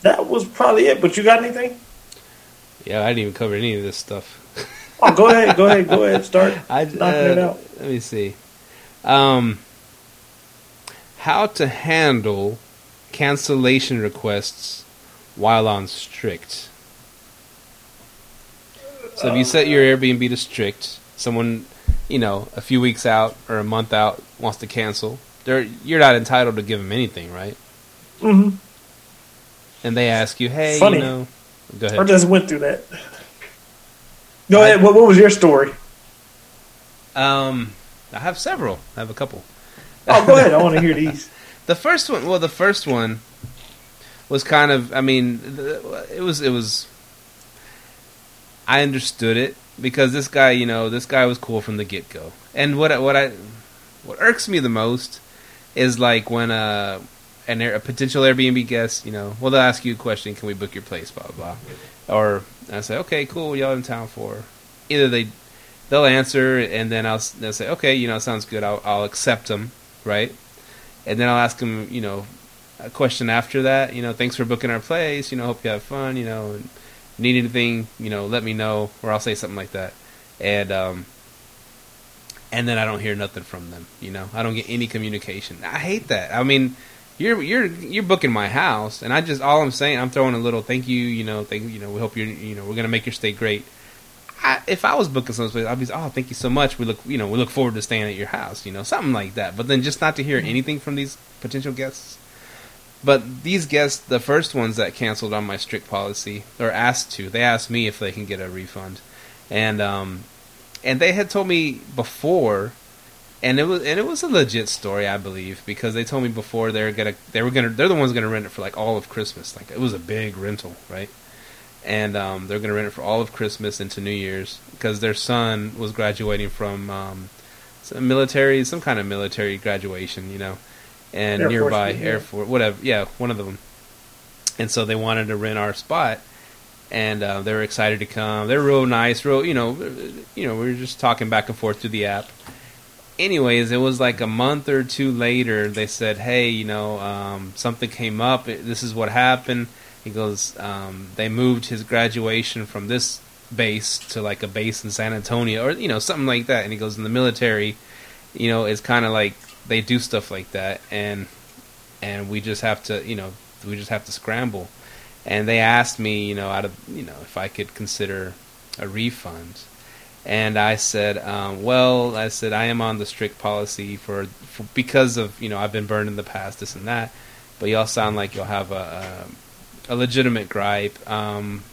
That was probably it. But you got anything? Yeah, I didn't even cover any of this stuff. Oh, go ahead. Go ahead. Go ahead. Start I knocking it uh, out. Let me see. Um, how to handle cancellation requests while on strict. So if you set your Airbnb to strict, someone, you know, a few weeks out or a month out wants to cancel, they're you're not entitled to give them anything, right? Mm-hmm. And they ask you, "Hey, Funny. you know, go I just went through that. Go I- ahead. What, what was your story? Um, I have several. I have a couple. Oh, go ahead. I want to hear these. The first one, well, the first one was kind of. I mean, it was. It was. I understood it because this guy, you know, this guy was cool from the get go. And what what I what irks me the most is like when a an a potential Airbnb guest, you know, well, they'll ask you a question: Can we book your place? Blah blah. blah. Or I say, okay, cool. Y'all in town for? Either they they'll answer, and then I'll they'll say, okay, you know, sounds good. I'll I'll accept them, right? And then I'll ask them, you know, a question after that. You know, thanks for booking our place. You know, hope you have fun. You know, and need anything, you know, let me know, or I'll say something like that. And um, and then I don't hear nothing from them. You know, I don't get any communication. I hate that. I mean, you're you're you're booking my house, and I just all I'm saying, I'm throwing a little thank you. You know, thank you know, we hope you're you know we're gonna make your stay great. I, if I was booking some place, I'd be, oh, thank you so much. We look, you know, we look forward to staying at your house, you know, something like that. But then just not to hear Mm-hmm. anything from these potential guests. But these guests, the first ones that canceled on my strict policy or asked to, they asked me if they can get a refund, and um, and they had told me before, and it was and it was a legit story, I believe, because they told me before they're gonna they were gonna they're the ones gonna rent it for like all of Christmas, like it was a big rental, right? And um, they're gonna rent it for all of Christmas into New Year's because their son was graduating from um, some military, some kind of military graduation, you know, and Air Force, nearby yeah. Air Force, whatever, yeah, one of them. And so they wanted to rent our spot, and uh, they were excited to come. They're real nice, real, you know, you know, we were just talking back and forth through the app. Anyways, it was like a month or two later. They said, "Hey, you know, um, something came up. This is what happened." He goes, um, "They moved his graduation from this base to like a base in San Antonio, or you know, something like that." And he goes, "In the military, you know, it's kind of like they do stuff like that, and and we just have to, you know, we just have to scramble." And they asked me, you know, out of you know, if I could consider a refund. And I said, um, well, I said I am on the strict policy for, for because of you know I've been burned in the past, this and that. But y'all sound like you'll have a a, a legitimate gripe. Um,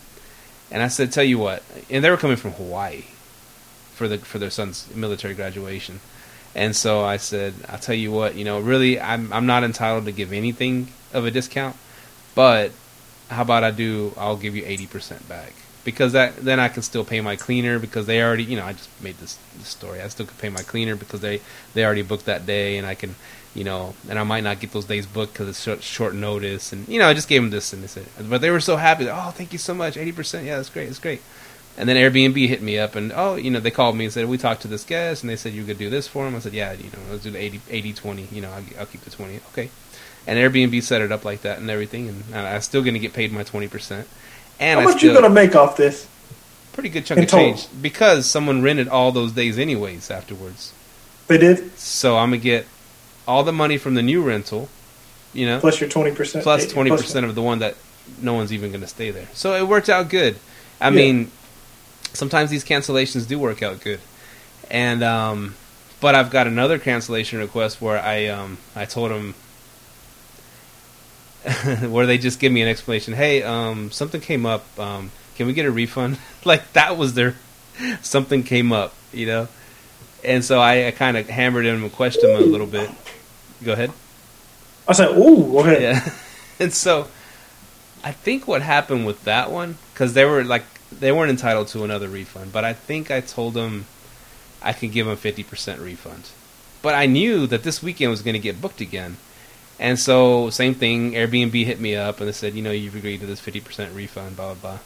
and I said, tell you what, and they were coming from Hawaii for the for their son's military graduation. And so I said, I'll tell you what, you know, really, I'm I'm not entitled to give anything of a discount, but how about I do? I'll give you eighty percent back because that then I can still pay my cleaner because they already, you know, I just made this, this story. I still can pay my cleaner because they they already booked that day, and I can, you know, and I might not get those days booked because it's short, short notice, and you know, I just gave them this and they said, but they were so happy. Oh, thank you so much, eighty percent. Yeah, that's great. That's great. And then Airbnb hit me up and oh, you know, they called me and said we talked to this guest and they said you could do this for him. I said yeah, you know, let's do the 80, 80 20. You know, I'll, I'll keep the twenty. Okay. And Airbnb set it up like that and everything, and I'm still to get paid my twenty percent. And How much still, you gonna make off this? pretty good chunk in of total? change because someone rented all those days anyways afterwards. They did So I'm gonna get all the money from the new rental, you know, plus your twenty percent. plus twenty percent of the one that no one's even gonna stay there. So it worked out good. I Yeah. mean, sometimes these cancellations do work out good, and um, but I've got another cancellation request where I um I told them. where they just give me an explanation. Hey, um, something came up. Um, can we get a refund? like that was their something came up, you know. And so I, I kind of hammered him and questioned him a little bit. Go ahead. I said, "Ooh, okay." Yeah. and so I think what happened with that one because they were like they weren't entitled to another refund, but I think I told them I could give them fifty percent refund. But I knew that this weekend was going to get booked again. And so, same thing. Airbnb hit me up and they said, you know, you've agreed to this fifty percent refund, blah blah blah.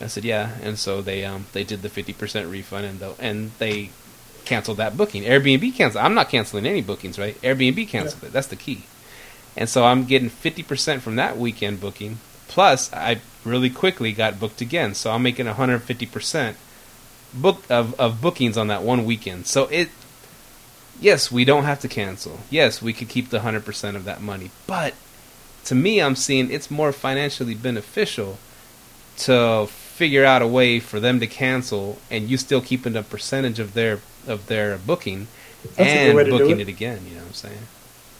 I said, yeah. And so they um they did the fifty percent refund and the, and they canceled that booking. Airbnb canceled. I'm not canceling any bookings, right? Airbnb canceled it. That's the key. And so I'm getting fifty percent from that weekend booking. Plus, I really quickly got booked again, so I'm making 150 percent book of of bookings on that one weekend. So it yes, we don't have to cancel. Yes, we could keep the 100% of that money. But to me, I'm seeing it's more financially beneficial to figure out a way for them to cancel and you still keeping a percentage of their of their booking That's and way to do booking it. it. again, you know what I'm saying?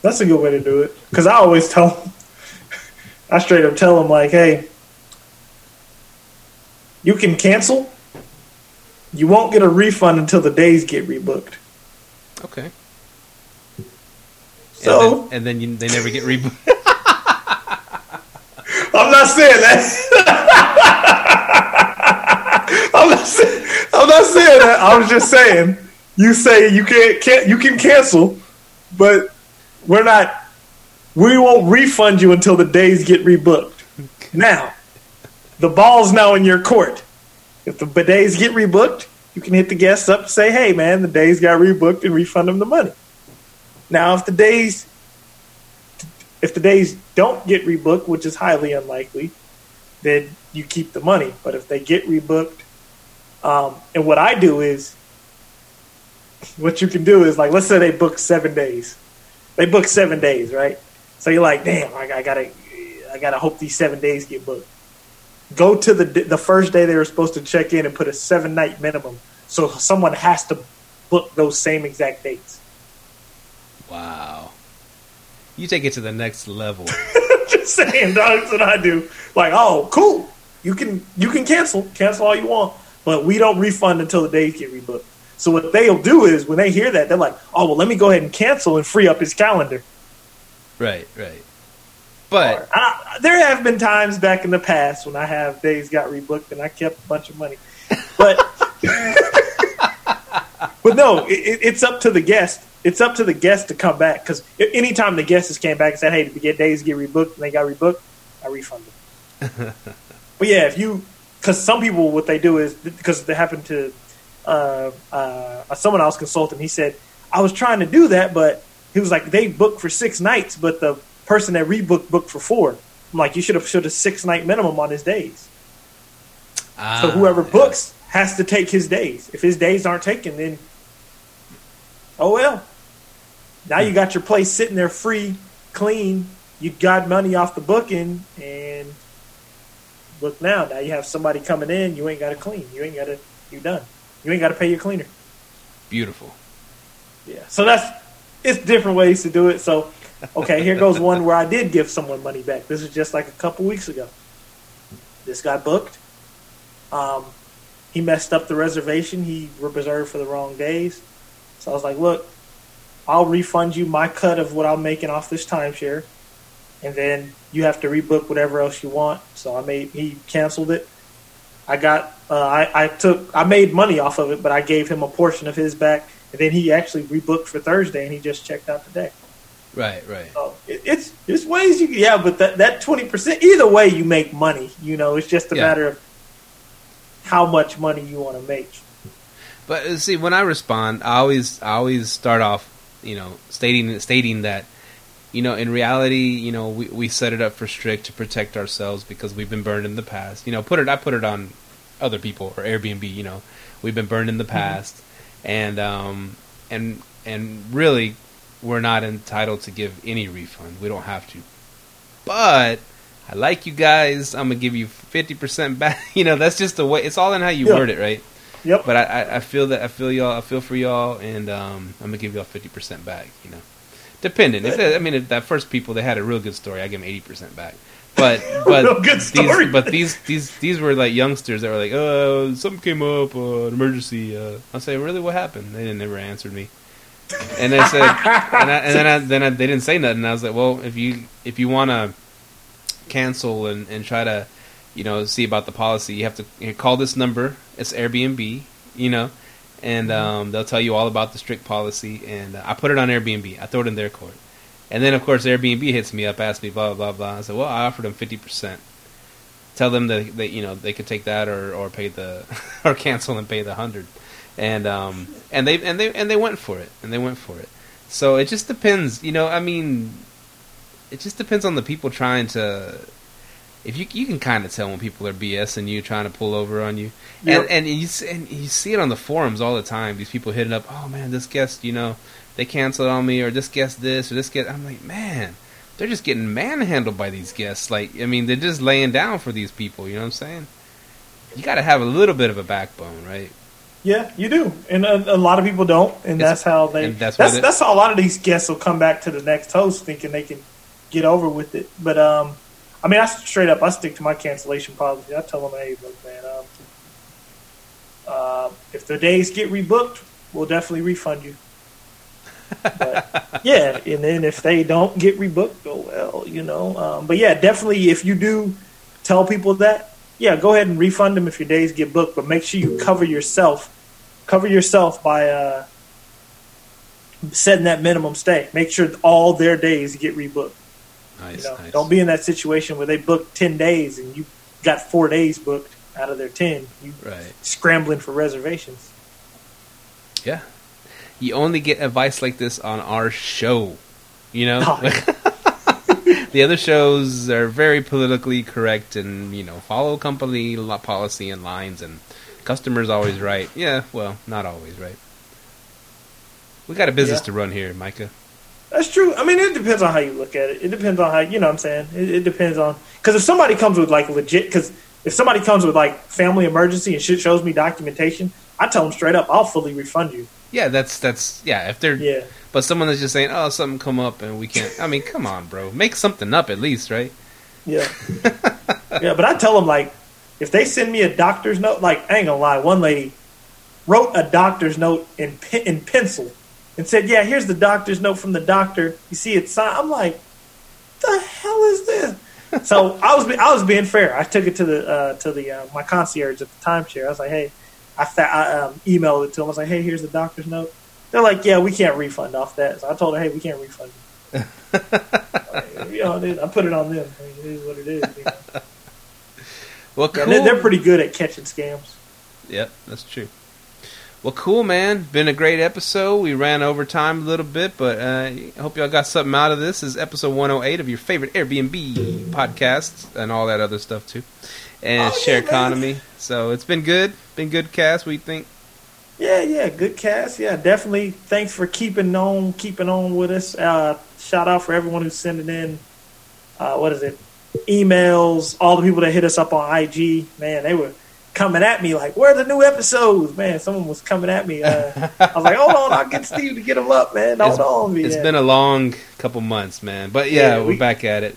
That's a good way to do it. Because I always tell them, I straight up tell them, like, hey, you can cancel. You won't get a refund until the days get rebooked. Okay. So and then, and then you, they never get rebooked. I'm not saying that. I'm not saying. I'm not saying that. I was just saying. You say you can't, can't you can cancel, but we're not. We won't refund you until the days get rebooked. Now, the ball's now in your court. If the days get rebooked, you can hit the guests up and say, "Hey, man, the days got rebooked," and refund them the money. Now, if the days if the days don't get rebooked, which is highly unlikely, then you keep the money. But if they get rebooked, um, and what I do is, what you can do is like, let's say they book seven days, they book seven days, right? So you're like, damn, I, I gotta, I gotta hope these seven days get booked. Go to the the first day they were supposed to check in and put a seven night minimum, so someone has to book those same exact dates. Wow. You take it to the next level. Just saying, dog, that's what I do. Like, oh, cool. You can you can cancel, cancel all you want, but we don't refund until the days get rebooked. So what they'll do is when they hear that, they're like, oh well, let me go ahead and cancel and free up his calendar. Right, right. But I, there have been times back in the past when I have days got rebooked and I kept a bunch of money, but but no, it, it's up to the guest. It's up to the guest to come back because anytime the guest has came back and said, "Hey, did we get days get rebooked?" and they got rebooked, I refund them. but yeah, if you because some people what they do is because they happened to uh, uh, someone else consultant. He said I was trying to do that, but he was like they booked for six nights, but the person that rebooked booked for four. I'm like, you should have showed a six night minimum on his days. Ah, so whoever books yeah. has to take his days. If his days aren't taken, then oh well. Now you got your place sitting there free, clean. You got money off the booking, and look now. Now you have somebody coming in. You ain't got to clean. You ain't got to. You done. You ain't got to pay your cleaner. Beautiful. Yeah. So that's it's different ways to do it. So okay, here goes one where I did give someone money back. This was just like a couple weeks ago. This guy booked. Um, he messed up the reservation. He reserved for the wrong days. So I was like, look, I'll refund you my cut of what I'm making off this timeshare, and then you have to rebook whatever else you want. So I made he canceled it. I got uh, I, I took I made money off of it, but I gave him a portion of his back, and then he actually rebooked for Thursday, and he just checked out today. Right, right. So it, it's it's ways you can, yeah, but that that twenty percent either way you make money. You know, it's just a yeah. matter of how much money you want to make. But uh, see, when I respond, I always I always start off, you know, stating stating that, you know, in reality, you know, we we set it up for strict to protect ourselves because we've been burned in the past. You know, put it I put it on other people or Airbnb. You know, we've been burned in the mm-hmm. past, mm-hmm. and um and and really we're not entitled to give any refund. We don't have to. But I like you guys. I'm gonna give you fifty percent back. You know, that's just the way. It's all in how you word it, right? Yep. But I, I feel that I feel y'all. I feel for y'all, and um, I'm gonna give y'all fifty percent back. You know, depending. If they, I mean, if that first people they had a real good story, I give them eighty percent back. But but good story. These, but these these these were like youngsters that were like, oh, something came up, uh, an emergency. Uh, I say, really, what happened? They didn't never answered me. And I said, and, I, and then I, then I, they didn't say nothing. I was like, well, if you if you want to cancel and, and try to, you know, see about the policy, you have to you call this number. It's Airbnb, you know, and mm-hmm. um, they'll tell you all about the strict policy. And uh, I put it on Airbnb. I throw it in their court. And then of course Airbnb hits me up, asks me blah blah blah. I said, well, I offered them fifty percent. Tell them that they you know they could take that or or pay the or cancel and pay the hundred and um, and they and they and they went for it, and they went for it. So it just depends, you know. I mean, it just depends on the people trying to. If you you can kind of tell when people are BSing you, trying to pull over on you, yep. and and you and you see it on the forums all the time. These people hitting up, oh man, this guest, you know, they canceled on me, or this guest this, or this guest. I'm like, man, they're just getting manhandled by these guests. Like, I mean, they're just laying down for these people. You know what I'm saying? You got to have a little bit of a backbone, right? Yeah, you do, and a, a lot of people don't, and it's, that's how they. That's that's, that's how a lot of these guests will come back to the next host thinking they can get over with it. But um, I mean, I straight up, I stick to my cancellation policy. I tell them, hey, look, man, um, uh, if the days get rebooked, we'll definitely refund you. But, yeah, and then if they don't get rebooked, oh well, you know. Um, but yeah, definitely, if you do tell people that, yeah, go ahead and refund them if your days get booked, but make sure you cover yourself. Cover yourself by uh, setting that minimum stay. Make sure all their days get rebooked. Nice, you know, nice. Don't be in that situation where they booked ten days and you got four days booked out of their ten. You right. scrambling for reservations. Yeah, you only get advice like this on our show. You know. Oh, the other shows are very politically correct and you know follow company policy and lines and customers always right. Yeah, well, not always right. We got a business yeah. to run here, Micah. That's true. I mean, it depends on how you look at it. It depends on how you know. what I'm saying it, it depends on because if somebody comes with like legit, because if somebody comes with like family emergency and shit shows me documentation, I tell them straight up, I'll fully refund you. Yeah, that's that's yeah. If they're Yeah. But someone that's just saying, "Oh, something come up and we can't." I mean, come on, bro, make something up at least, right? Yeah. yeah, but I tell them like if they send me a doctor's note, like I ain't gonna lie, one lady wrote a doctor's note in in pencil and said, "Yeah, here's the doctor's note from the doctor. You see it signed." I'm like, "The hell is this?" so I was be- I was being fair. I took it to the uh, to the uh, my concierge at the timeshare. I was like, "Hey," I, fa- I um, emailed it to him. I was like, "Hey, here's the doctor's note." They're like, "Yeah, we can't refund off that." So I told her, "Hey, we can't refund." You. you know, dude, I put it on them. I mean, it is what it is. You know? Well, cool. they're, they're pretty good at catching scams. Yep, that's true. Well, cool, man. Been a great episode. We ran over time a little bit, but uh, I hope y'all got something out of this. this. Is episode 108 of your favorite Airbnb podcast and all that other stuff too, and Oh, share yeah, man. economy. So it's been good. Been good cast. We think. Yeah, yeah, good cast. Yeah, definitely. Thanks for keeping on, keeping on with us. Uh, shout out for everyone who's sending in. Uh, what is it? Emails. All the people that hit us up on IG. Man, they were coming at me like, "Where are the new episodes?" Man, someone was coming at me. Uh, I was like, "Hold on, I'll get Steve to get them up, man. Hold It's- on." It's yeah. been a long couple months, man. But yeah, Yeah, we're back at it.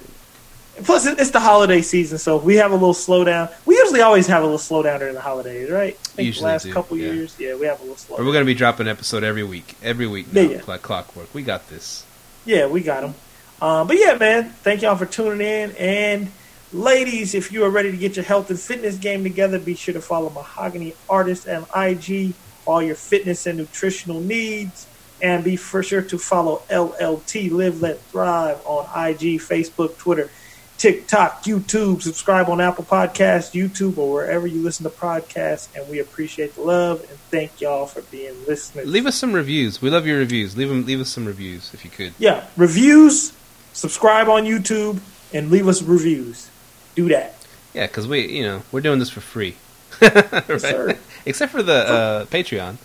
Plus, it's the holiday season, so we have a little slowdown. We usually always have a little slowdown during the holidays, right? I think Usually the last do, couple yeah. years, yeah, we have a little Or slowdown. we're gonna be dropping an episode every week. Every week now, yeah. like clockwork. We got this. Yeah, we got them. Um, but yeah, man, thank y'all for tuning in. And ladies, if you are ready to get your health and fitness game together, be sure to follow Mahogany Artist and IG all your fitness and nutritional needs. And be for sure to follow LLT Live Let Thrive on IG, Facebook, Twitter, TikTok, YouTube. Subscribe on Apple Podcasts, YouTube, or wherever you listen to podcasts. And we appreciate the love and thank y'all for being listeners. Leave us some reviews. We love your reviews. Leave them. Leave us some reviews if you could. Yeah, reviews, subscribe on YouTube, and leave us reviews. Do that. Yeah, because we, you know, we're doing this for free. right? sir. Except for the uh, Patreon.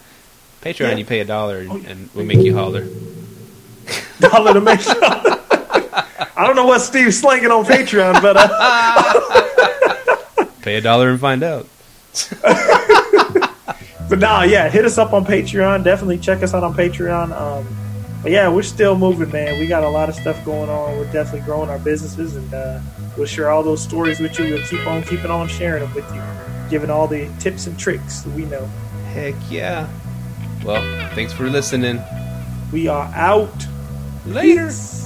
Patreon, Yeah. you pay a dollar and, Oh, and we make you holler. Dollar to make sure. I don't know what Steve's slinging on Patreon, but uh, Pay a dollar and find out. but nah, yeah, hit us up on Patreon. Definitely check us out on Patreon. Um, but yeah, we're still moving, man. We got a lot of stuff going on. We're definitely growing our businesses, and uh, we'll share all those stories with you. We'll keep on keeping on sharing them with you, giving all the tips and tricks that we know. Heck yeah. Well, thanks for listening. We are out. Later. Peace.